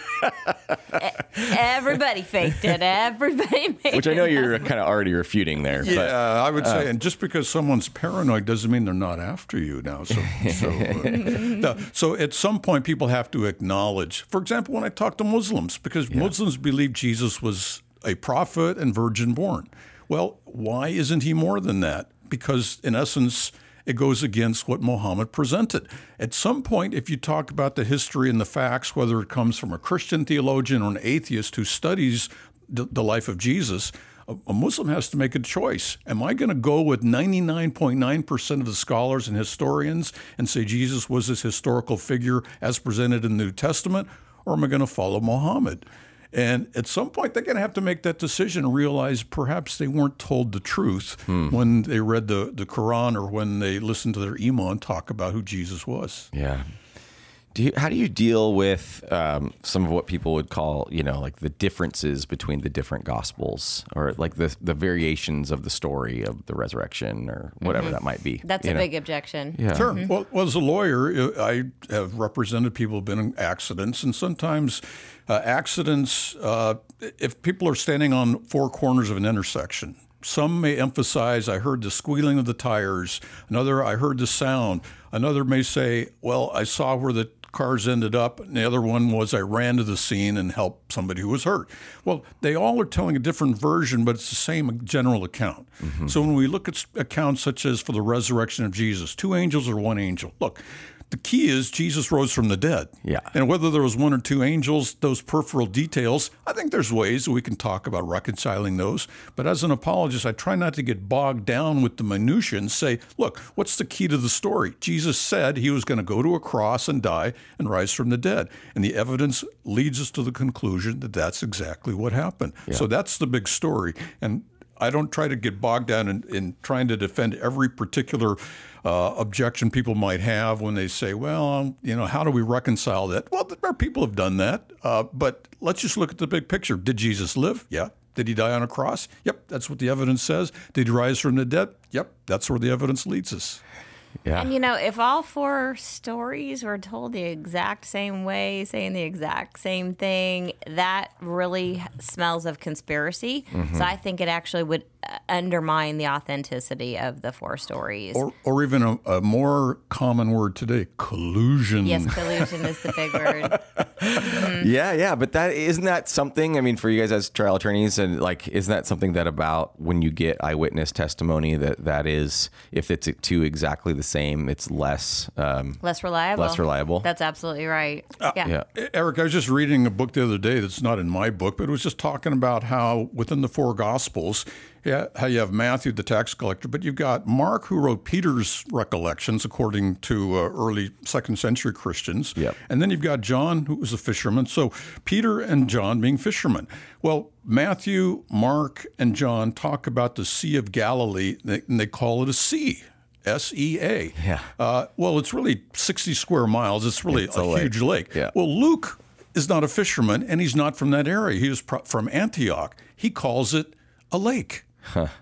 everybody faked it. Everybody made it. Which I know up. you're kind of already refuting there. Yeah, But I would say, and just because someone's paranoid doesn't mean they're not after you now. So, so, uh, no, so at some point, people have to acknowledge. For example, when I talk to Muslims, because Muslims believe Jesus was a prophet and virgin born. Well, why isn't he more than that? Because in essence, it goes against what Muhammad presented. At some point, if you talk about the history and the facts, whether it comes from a Christian theologian or an atheist who studies the, life of Jesus, a, Muslim has to make a choice. Am I going to go with 99.9% of the scholars and historians and say Jesus was this historical figure as presented in the New Testament, or am I going to follow Muhammad? And at some point, they're going to have to make that decision and realize perhaps they weren't told the truth hmm. when they read the, the Quran or when they listened to their imam talk about who Jesus was. yeah. Do you, how do you deal with um, some of what people would call, you know, like the differences between the different gospels, or like the the variations of the story of the resurrection, or whatever that might be? That's a know? big objection. Yeah. Sure. Well, well, as a lawyer, I have represented people who've been in accidents, and sometimes uh, accidents, uh, if people are standing on four corners of an intersection, some may emphasize, I heard the squealing of the tires. Another, I heard the sound. Another may say, well, I saw where the cars ended up. And the other one was I ran to the scene and helped somebody who was hurt. Well, they all are telling a different version, but it's the same general account. Mm-hmm. So when we look at accounts such as for the resurrection of Jesus, two angels or one angel, look, the key is Jesus rose from the dead. Yeah. And whether there was one or two angels, those peripheral details, I think there's ways that we can talk about reconciling those. But as an apologist, I try not to get bogged down with the minutiae and say, look, what's the key to the story? Jesus said he was going to go to a cross and die and rise from the dead. And the evidence leads us to the conclusion that that's exactly what happened. So that's the big story. And I don't try to get bogged down in, in trying to defend every particular uh, objection people might have when they say, well, um, you know, how do we reconcile that? Well, there are people have done that. Uh, but let's just look at the big picture. Did Jesus live? Yeah. Did he die on a cross? Yep, that's what the evidence says. Did he rise from the dead? Yep, that's where the evidence leads us. Yeah. And you know, if all four stories were told the exact same way, saying the exact same thing, that really smells of conspiracy. Mm-hmm. So I think it actually would undermine the authenticity of the four stories. Or, or even a, a more common word today, collusion. yes, collusion is the big word. Yeah, yeah, but that isn't that something. I mean, for you guys as trial attorneys, and like, isn't that something that about when you get eyewitness testimony that that is, if it's two exactly the same, it's less. Um, Less reliable. Less reliable. That's absolutely right. yeah. yeah, Eric, I was just reading a book the other day that's not in my book, but it was just talking about how within the four Gospels, yeah, how you have Matthew, the tax collector, but you've got Mark, who wrote Peter's recollections, according to uh, early second century Christians. Yep. And then you've got John, who was a fisherman. So Peter and John being fishermen. Well, Matthew, Mark, and John talk about the Sea of Galilee, and they call it a sea. S E A. Yeah. Uh, well, it's really 60 square miles. It's really It's a, a lake. huge lake. Yeah. Well, Luke is not a fisherman and he's not from that area. He was pro- from Antioch. He calls it a lake.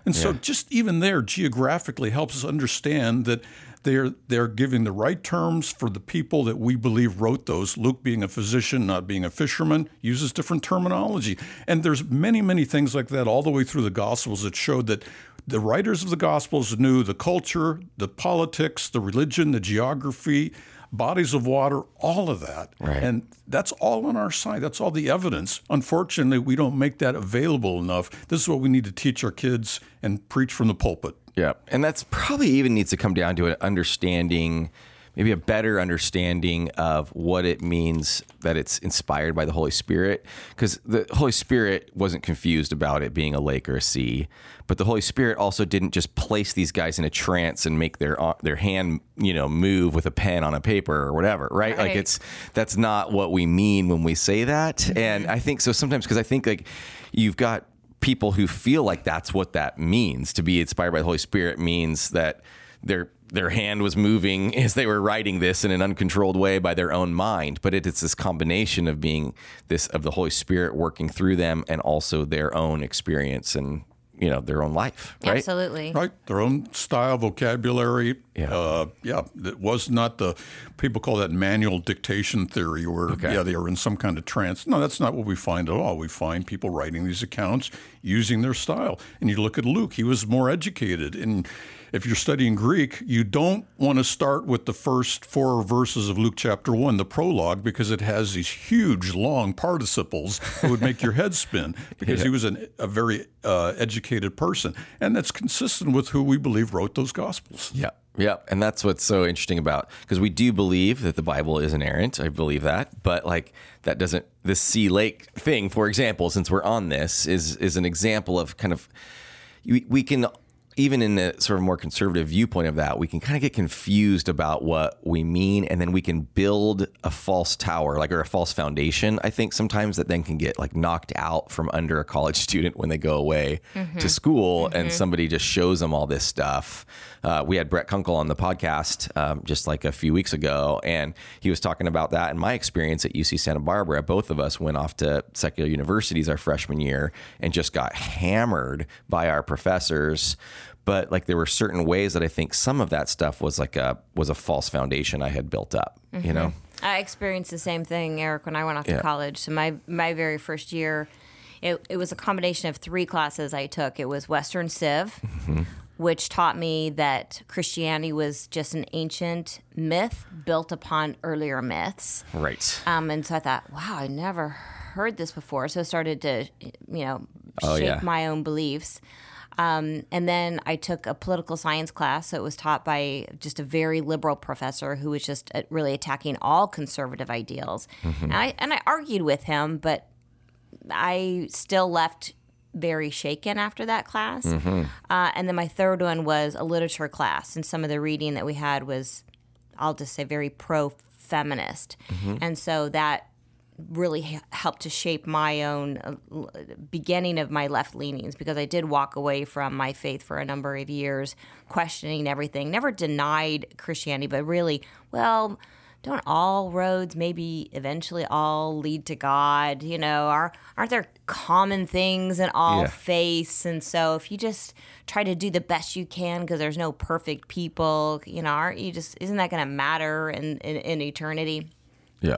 And so just even there geographically helps us understand that they're they're giving the right terms for the people that we believe wrote those. Luke being a physician, not being a fisherman, uses different terminology. And there's many, many things like that all the way through the gospels that showed that the writers of the gospels knew the culture, the politics, the religion, the geography, bodies of water, all of that. Right. And that's all on our side. That's all the evidence. Unfortunately, we don't make that available enough. This is what we need to teach our kids and preach from the pulpit. Yeah. And that's probably even needs to come down to an understanding, maybe a better understanding of what it means that it's inspired by the Holy Spirit. Because the Holy Spirit wasn't confused about it being a lake or a sea, but the Holy Spirit also didn't just place these guys in a trance and make their uh, their hand, you know, move with a pen on a paper or whatever, right? Like it's that's not what we mean when we say that. And I think so sometimes because I think like you've got people who feel like that's what that means to be inspired by the Holy Spirit means that their their hand was moving as they were writing this in an uncontrolled way by their own mind but it, it's this combination of being this of the Holy Spirit working through them and also their own experience and you know their own life right Absolutely. Right, their own style, vocabulary. Yeah. uh, yeah. It was not the people call that manual dictation theory, where yeah they are in some kind of trance. No, that's not what we find at all. We find people writing these accounts using their style. And you look at Luke; he was more educated. And if you're studying Greek, you don't want to start with the first four verses of Luke chapter one, the prologue, because it has these huge, long participles that would make your head spin. Because he was an, a very uh, educated person, and that's consistent with who we believe wrote those gospels. Yeah. Yeah. And that's what's so interesting about because we do believe that the Bible is inerrant. I believe that. But like that doesn't the sea lake thing, for example, since we're on this, is is an example of kind of we, we can even in the sort of more conservative viewpoint of that, we can kind of get confused about what we mean, and then we can build a false tower, like or a false foundation. I think sometimes that then can get like knocked out from under a college student when they go away to school, and somebody just shows them all this stuff. Uh, we had Brett Kunkle on the podcast um, just like a few weeks ago, and he was talking about that. And my experience at UC Santa Barbara, both of us went off to secular universities our freshman year and just got hammered by our professors. But like there were certain ways that I think some of that stuff was like a was a false foundation I had built up. You know, I experienced the same thing, Eric, when I went off Yeah. to college. So my my very first year, it, it was a combination of three classes I took. It was Western Civ, Mm-hmm. which taught me that Christianity was just an ancient myth built upon earlier myths. right? Um, and so I thought, wow, I never heard this before. So I started to, you know, Oh, shape yeah. my own beliefs. Um, and then I took a political science class. So it was taught by just a very liberal professor who was just uh, really attacking all conservative ideals. And, I, and I argued with him, but I still left very shaken after that class. Uh, and then my third one was a literature class. And some of the reading that we had was, I'll just say, very pro feminist. And so that really helped to shape my own uh, beginning of my left leanings because I did walk away from my faith for a number of years, questioning everything. Never denied Christianity, but really, well, don't all roads maybe eventually all lead to God? You know, are aren't there common things in all Yeah. faiths? And so if you just try to do the best you can because there's no perfect people, you know, aren't you just isn't that going to matter in, in in eternity? Yeah,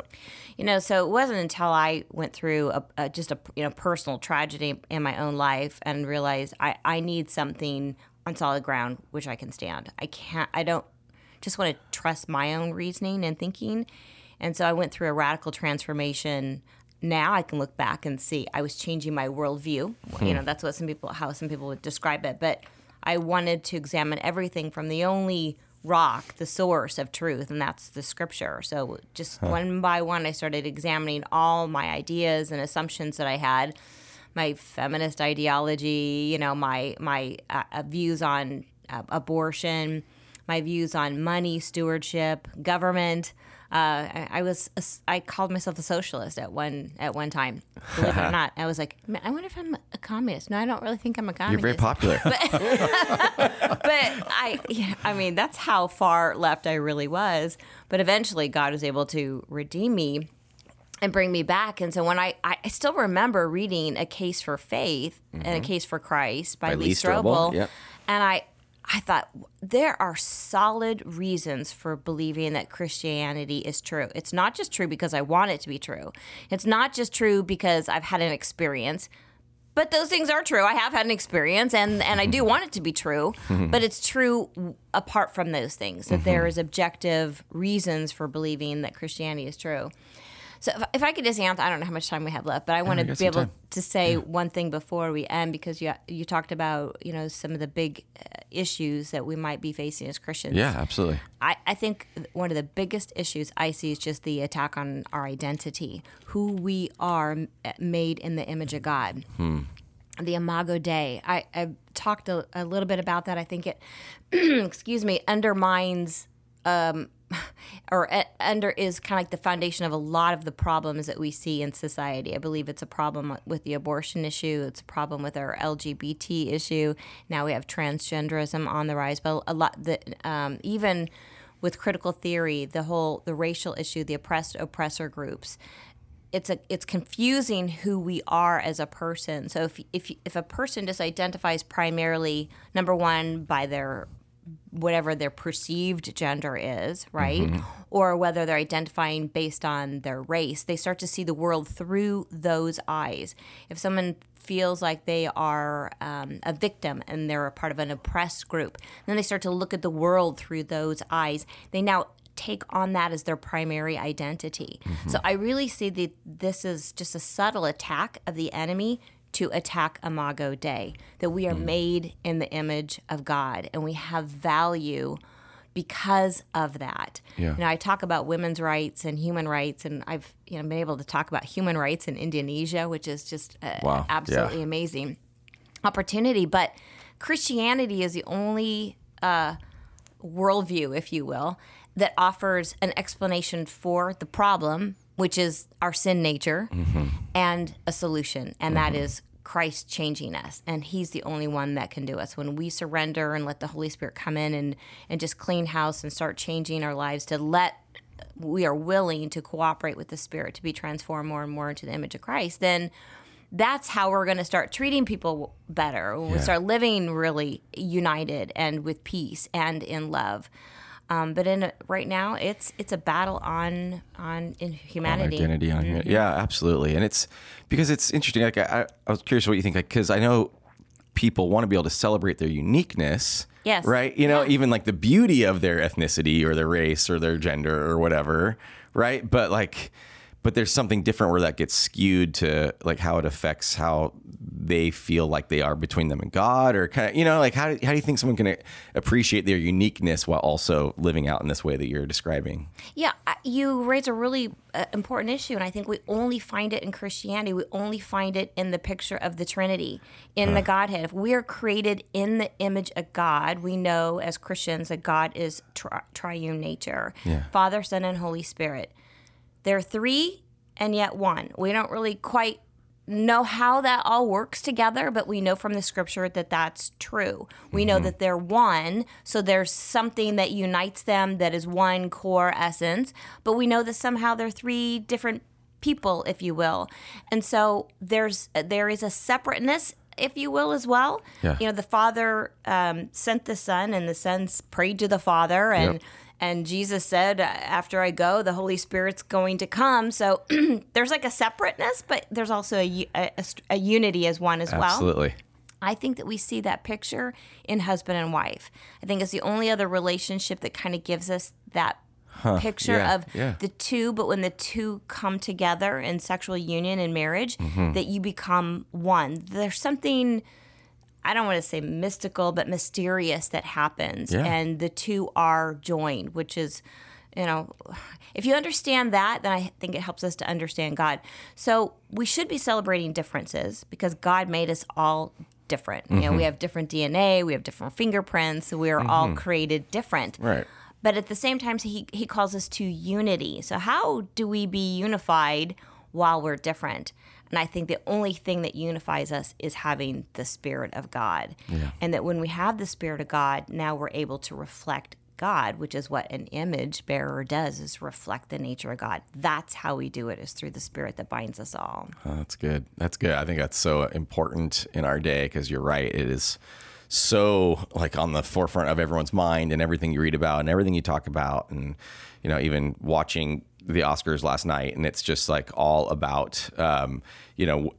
you know so it wasn't until i went through a, a just a you know personal tragedy in my own life and realized i i need something on solid ground which i can stand. I can't i don't just want to trust my own reasoning and thinking. And so i went through a radical transformation. Now i can look back and see i was changing my worldview. You hmm. know that's what some people how some people would describe it. But i wanted to examine everything from the only rock, the source of truth, and that's the scripture. So just one by one, I started examining all my ideas and assumptions that I had, my feminist ideology, you know, my my uh, uh, views on uh, abortion, my views on money, stewardship, government. Uh, I, I was a I called myself a socialist at one at one time. Believe it or not, I was like, "Man, I wonder if I'm a communist. No, I don't really think I'm a communist. you're very popular. but I, yeah, I mean, that's how far left I really was. But eventually, God was able to redeem me. and bring me back. And so when I, I still remember reading A Case for Faith and A Case for Christ by, Mm-hmm. By Lee Lee Strobel, Strobel. yep. And I, I thought there are solid reasons for believing that Christianity is true. It's not just true because I want it to be true. It's not just true because I've had an experience. But those things are true. I have had an experience and, and I do mm-hmm. want it to be true, mm-hmm. but it's true apart from those things, that there mm-hmm. is objective reasons for believing that Christianity is true. So if, if I could just answer, I don't know how much time we have left, but I want to be able time. to say one thing before we end because you you talked about you know some of the big uh, issues that we might be facing as Christians. Yeah, absolutely. I, I think one of the biggest issues I see is just the attack on our identity, who we are made in the image of God. The Imago Dei. I, I talked a, a little bit about that. I think it, excuse me, undermines um, or under is kind of like the foundation of a lot of the problems that we see in society. I believe it's a problem with the abortion issue. It's a problem with our LGBT issue. Now we have transgenderism on the rise, but a lot that um, even with critical theory, the whole the racial issue, the oppressed oppressor groups. It's a it's confusing who we are as a person. So if if if a person just identifies primarily number one by their whatever their perceived gender is, right? Or whether they're identifying based on their race, they start to see the world through those eyes. If someone feels like they are um, a victim and they're a part of an oppressed group, then they start to look at the world through those eyes. They now take on that as their primary identity. So I really see that this is just a subtle attack of the enemy to attack Imago Dei, that we are made in the image of God and we have value because of that. Yeah. You know, I talk about women's rights and human rights, and I've you know been able to talk about human rights in Indonesia, which is just uh, Wow. absolutely Yeah. amazing opportunity. But Christianity is the only uh, worldview, if you will, that offers an explanation for the problem, which is our sin nature, mm-hmm. and a solution, and that mm-hmm. is Christ changing us. And He's the only one that can do us. When we surrender and let the Holy Spirit come in and, and just clean house and start changing our lives to let we are willing to cooperate with the Spirit to be transformed more and more into the image of Christ, then that's how we're going to start treating people better. When we Yeah. start living really united and with peace and in love. Um, but in right now, it's it's a battle on on in humanity. identity on here. Yeah, absolutely. And it's because it's interesting. Like I, I was curious what you think, because I know people want to be able to celebrate their uniqueness. Yes. Right. You know, even like the beauty of their ethnicity or their race or their gender or whatever. Right. But like, but there's something different where that gets skewed to like how it affects how they feel like they are between them and God, or kind of, you know, like how, how do you think someone can appreciate their uniqueness while also living out in this way that you're describing? Yeah, you raise a really uh, important issue, and I think we only find it in Christianity. We only find it in the picture of the Trinity, in the Godhead. If we are created in the image of God, we know as Christians that God is tri- triune nature Yeah. Father, Son, and Holy Spirit. They're three and yet one. We don't really quite know how that all works together, but we know from the scripture that that's true. We know that they're one, so there's something that unites them that is one core essence, but we know that somehow they're three different people, if you will. And so there's there is a separateness if you will, as well. Yeah. You know, the Father um, sent the Son, and the Son prayed to the Father, and Yep. And Jesus said, "After I go, the Holy Spirit's going to come." So there's like a separateness, but there's also a, a- a unity as one as well. Absolutely. I think that we see that picture in husband and wife. I think it's the only other relationship that kind of gives us that picture yeah, of yeah. the two, but when the two come together in sexual union and marriage, Mm-hmm. that you become one. There's something. I don't want to say mystical, but mysterious that happens, Yeah. and the two are joined, which is, you know, if you understand that, then I think it helps us to understand God. So we should be celebrating differences because God made us all different. You know, we mm-hmm. have different DNA, we have different fingerprints, we are all mm-hmm. created different. Right. But at the same time, he, he calls us to unity. So, how do we be unified while we're different? And I think the only thing that unifies us is having the Spirit of God. And that when we have the Spirit of God, now we're able to reflect God, which is what an image bearer does, is reflect the nature of God. That's how we do it, is through the Spirit that binds us all. Oh, that's good. That's good. I think that's so important in our day because you're right. It is so like on the forefront of everyone's mind and everything you read about and everything you talk about and you know even watching the Oscars last night and it's just like all about um, you know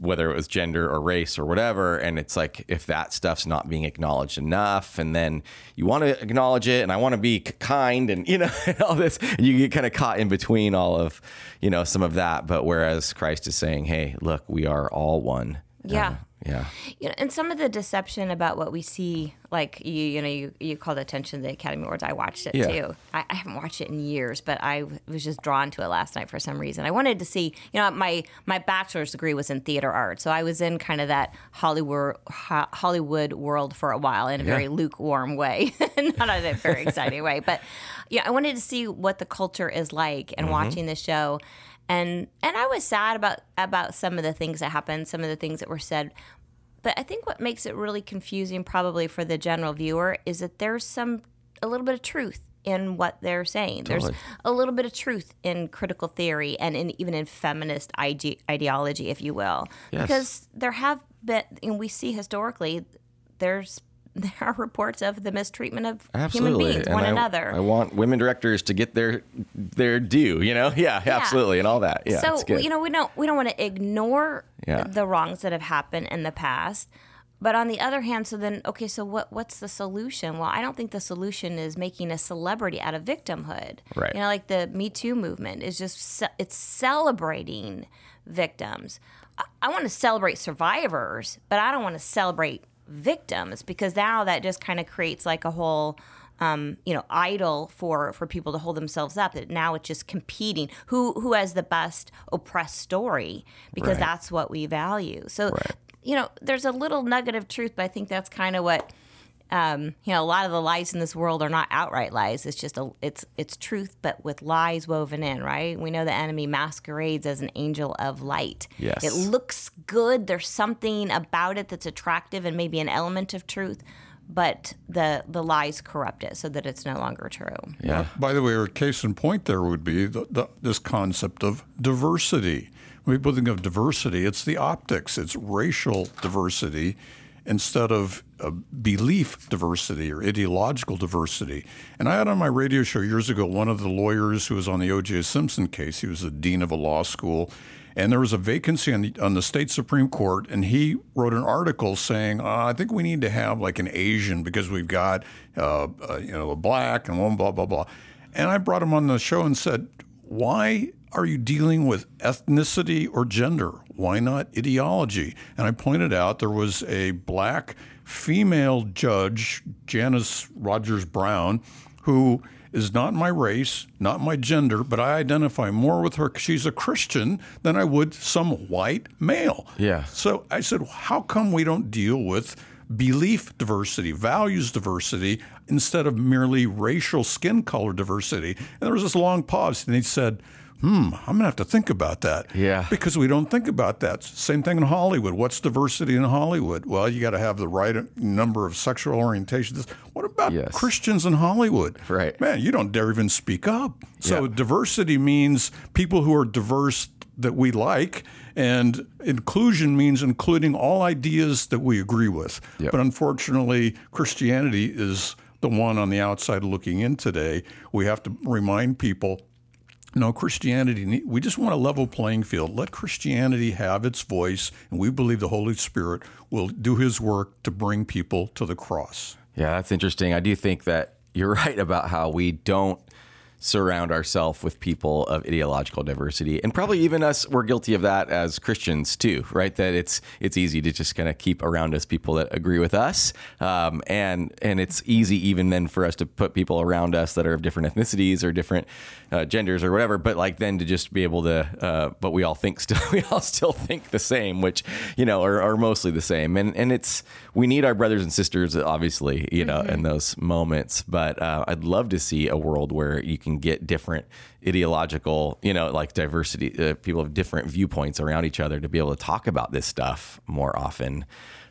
whether it was gender or race or whatever and it's like if that stuff's not being acknowledged enough and then you want to acknowledge it and I want to be kind and you know all this and you get kind of caught in between all of you know some of that but whereas Christ is saying hey look we are all one Yeah. Uh, yeah You know, and some of the deception about what we see, like you, you know, you, you called attention to the Academy Awards. I watched it Yeah. too. I, I haven't watched it in years, but i was just drawn to it last night for some reason. I wanted to see, you know, my my bachelor's degree was in theater art, so I was in kind of that Hollywood ho- Hollywood world for a while in a very lukewarm way, not in a very exciting way, but yeah, I wanted to see what the culture is like and mm-hmm. watching the show. And and I was sad about about some of the things that happened, some of the things that were said. But I think what makes it really confusing, probably for the general viewer, is that there's some a little bit of truth in what they're saying. There's a little bit of truth in critical theory and in even in feminist ide- ideology, if you will, Yes. because there have been, and we see historically, there's there are reports of the mistreatment of absolutely human beings, And one I, another. I want women directors to get their their due you know yeah, absolutely and all that yeah so good. you know we don't we don't want to ignore Yeah. the wrongs that have happened in the past but on the other hand so then okay so what what's the solution well i don't think the solution is making a celebrity out of victimhood Right. you know like the me too movement is just it's celebrating victims i, I want to celebrate survivors but i don't want to celebrate victims because now that just kind of creates like a whole um, you know, idol for for people to hold themselves up. That now it's just competing who who has the best oppressed story because Right. that's what we value. So, you know, there's a little nugget of truth, but I think that's kind of what um, you know. A lot of the lies in this world are not outright lies. It's just a it's it's truth, but with lies woven in. Right? We know the enemy masquerades as an angel of light. Yes. it looks good. There's something about it that's attractive and maybe an element of truth. But the the lies corrupt it so that it's no longer true. yeah By the way, a case in point there would be the, the, this concept of diversity. When people think of diversity, it's the optics, it's racial diversity instead of uh, belief diversity or ideological diversity. And I had on my radio show years ago one of the lawyers who was on the O.J. Simpson case. He was the dean of a law school. And there was a vacancy on the, on the state Supreme Court, and he wrote an article saying, uh, "I think we need to have like an Asian because we've got, uh, uh, you know, a black and one blah blah blah." And I brought him on the show and said, "Why are you dealing with ethnicity or gender? Why not ideology?" And I pointed out there was a black female judge, Janice Rogers Brown, who is not my race, not my gender, but I identify more with her 'cause she's a Christian than I would some white male. Yeah. So I said, how come we don't deal with belief diversity, values diversity, instead of merely racial skin color diversity? And there was this long pause, and he said, Hmm, I'm gonna have to think about that. Yeah. Because we don't think about that. Same thing in Hollywood. What's diversity in Hollywood? Well, you got to have the right number of sexual orientations. What about Yes. Christians in Hollywood? Right. Man, you don't dare even speak up. So Yeah. diversity means people who are diverse that we like, and inclusion means including all ideas that we agree with. Yep. But unfortunately, Christianity is the one on the outside looking in today. We have to remind people no, Christianity, we just want a level playing field. Let Christianity have its voice, and we believe the Holy Spirit will do his work to bring people to the cross. Yeah, that's interesting. I do think that you're right about how we don't surround ourselves with people of ideological diversity. And probably even us we're guilty of that as Christians too right? That it's it's easy to just kind of keep around us people that agree with us. Um, and and it's easy even then for us to put people around us that are of different ethnicities or different uh, genders or whatever but like then to just be able to uh, but we all think still we all still think the same which you know are, are mostly the same. And and it's we need our brothers and sisters obviously you know in those moments. But uh, I'd love to see a world where you can can get different ideological, you know, like diversity, uh, people have different viewpoints around each other to be able to talk about this stuff more often.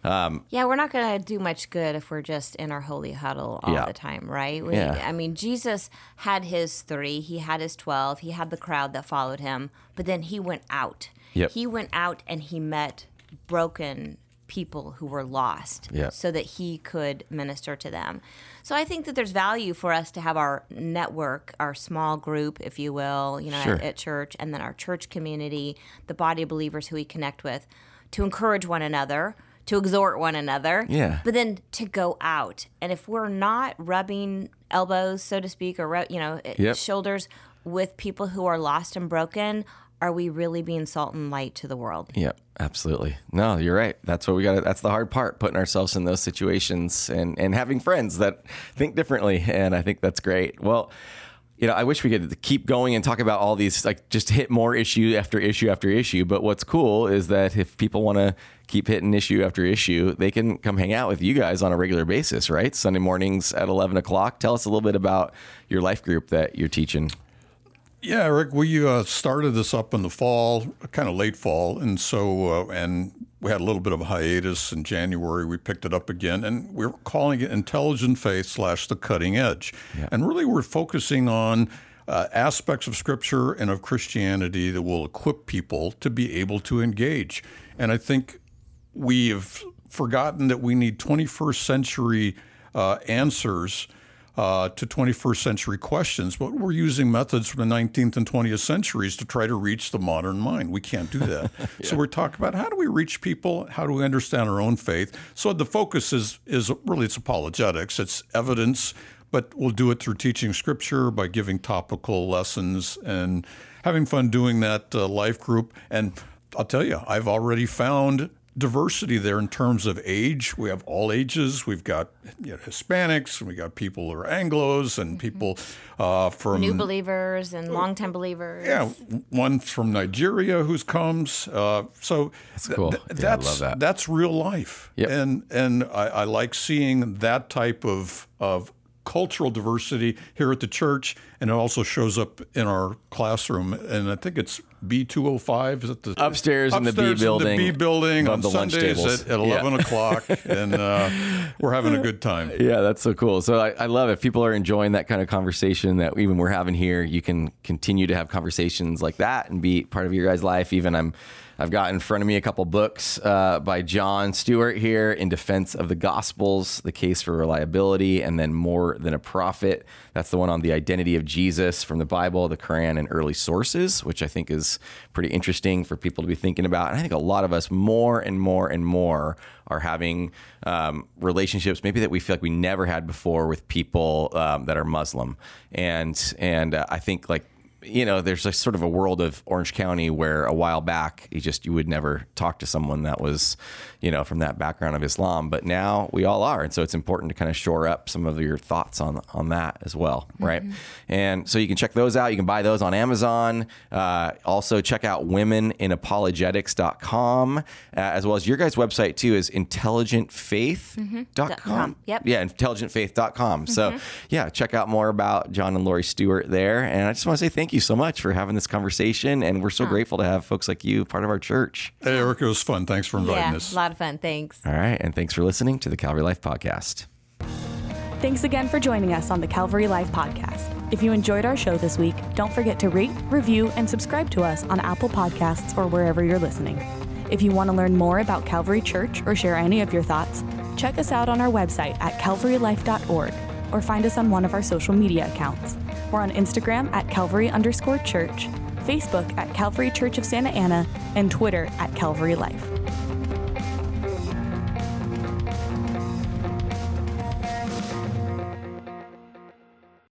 Um, yeah, we're not going to do much good if we're just in our holy huddle all Yeah. the time, right? We, Yeah. I mean, Jesus had his three, he had his 12, he had the crowd that followed him, but then he went out. Yep. He went out and he met broken people who were lost Yep. so that he could minister to them. So I think that there's value for us to have our network, our small group, if you will, you know, Sure. at, at church, and then our church community, the body of believers who we connect with, to encourage one another, to exhort one another, Yeah. but then to go out. And if we're not rubbing elbows, so to speak, or you know, eh, Yep. shoulders with people who are lost and broken, are we really being salt and light to the world? Yep, absolutely. No, you're right. That's what we got. That's the hard part, putting ourselves in those situations and and having friends that think differently. And I think that's great. Well, you know, I wish we could keep going and talk about all these, like just hit more issue after issue after issue. But what's cool is that if people want to keep hitting issue after issue, they can come hang out with you guys on a regular basis, right? Sunday mornings at 11 o'clock. Tell us a little bit about your life group that you're teaching. Yeah, Rick, we uh, started this up in the fall, kind of late fall, and so uh, and we had a little bit of a hiatus in January. We picked it up again, and we're calling it Intelligent Faith slash the Cutting Edge, and really we're focusing on. Uh, aspects of Scripture and of Christianity that will equip people to be able to engage. And I think we have forgotten that we need 21st century uh, answers uh, to 21st century questions, but we're using methods from the 19th and 20th centuries to try to reach the modern mind. We can't do that. So we're talking about how do we reach people? How do we understand our own faith? So the focus is is really it's apologetics, it's evidence, but we'll do it through teaching scripture by giving topical lessons and having fun doing that uh, life group. And I'll tell you, I've already found diversity there in terms of age. We have all ages. We've got you know, Hispanics, and we got people who are Anglo's, and people uh, from New believers and long-time believers. yeah, one from Nigeria who's comes. Uh, so that's cool. Yeah, I that's love that. that's real life. Yep. And and I, I like seeing that type of of cultural diversity here at the church, and it also shows up in our classroom. And I think it's B two hundred five. Is it the Upstairs in the B building, the B building on the Sundays at, at eleven Yeah. o'clock, and uh, we're having a good time. Yeah, that's so cool. So I, I love it. If people are enjoying that kind of conversation that even we're having here, you can continue to have conversations like that and be part of your guys' life. Even I'm, I've got in front of me a couple books uh, by John Stewart here in defense of the Gospels, the case for reliability, and then more than a prophet. That's the one on the identity of Jesus from the Bible, the Quran, and early sources, which I think is pretty interesting for people to be thinking about. And I think a lot of us more and more and more are having um, relationships maybe that we feel like we never had before with people um, that are Muslim, and and uh, I think like you know there's a sort of a world of Orange County where a while back you just you would never talk to someone that was you know from that background of Islam, but now we all are, and so it's important to kind of shore up some of your thoughts on on that as well, right? And so you can check those out. You can buy those on Amazon. Uh, also check out womeninapologetics.com uh, as well as your guys' website too is intelligentfaith.com. Com. Yep. Yeah, intelligentfaith.com. So, yeah, check out more about John and Lori Stewart there. And I just want to say thank you so much for having this conversation. And we're so grateful to have folks like you part of our church. Hey, Eric, it was fun. Thanks for inviting Yeah, us. a lot of fun. Thanks. All right. And thanks for listening to the Calvary Life Podcast. Thanks again for joining us on the Calvary Life podcast. If you enjoyed our show this week, don't forget to rate, review, and subscribe to us on Apple Podcasts or wherever you're listening. If you want to learn more about Calvary Church or share any of your thoughts, check us out on our website at calvarylife.org or find us on one of our social media accounts. We're on Instagram at Calvary underscore church, Facebook at Calvary Church of Santa Ana, and Twitter at Calvary Life.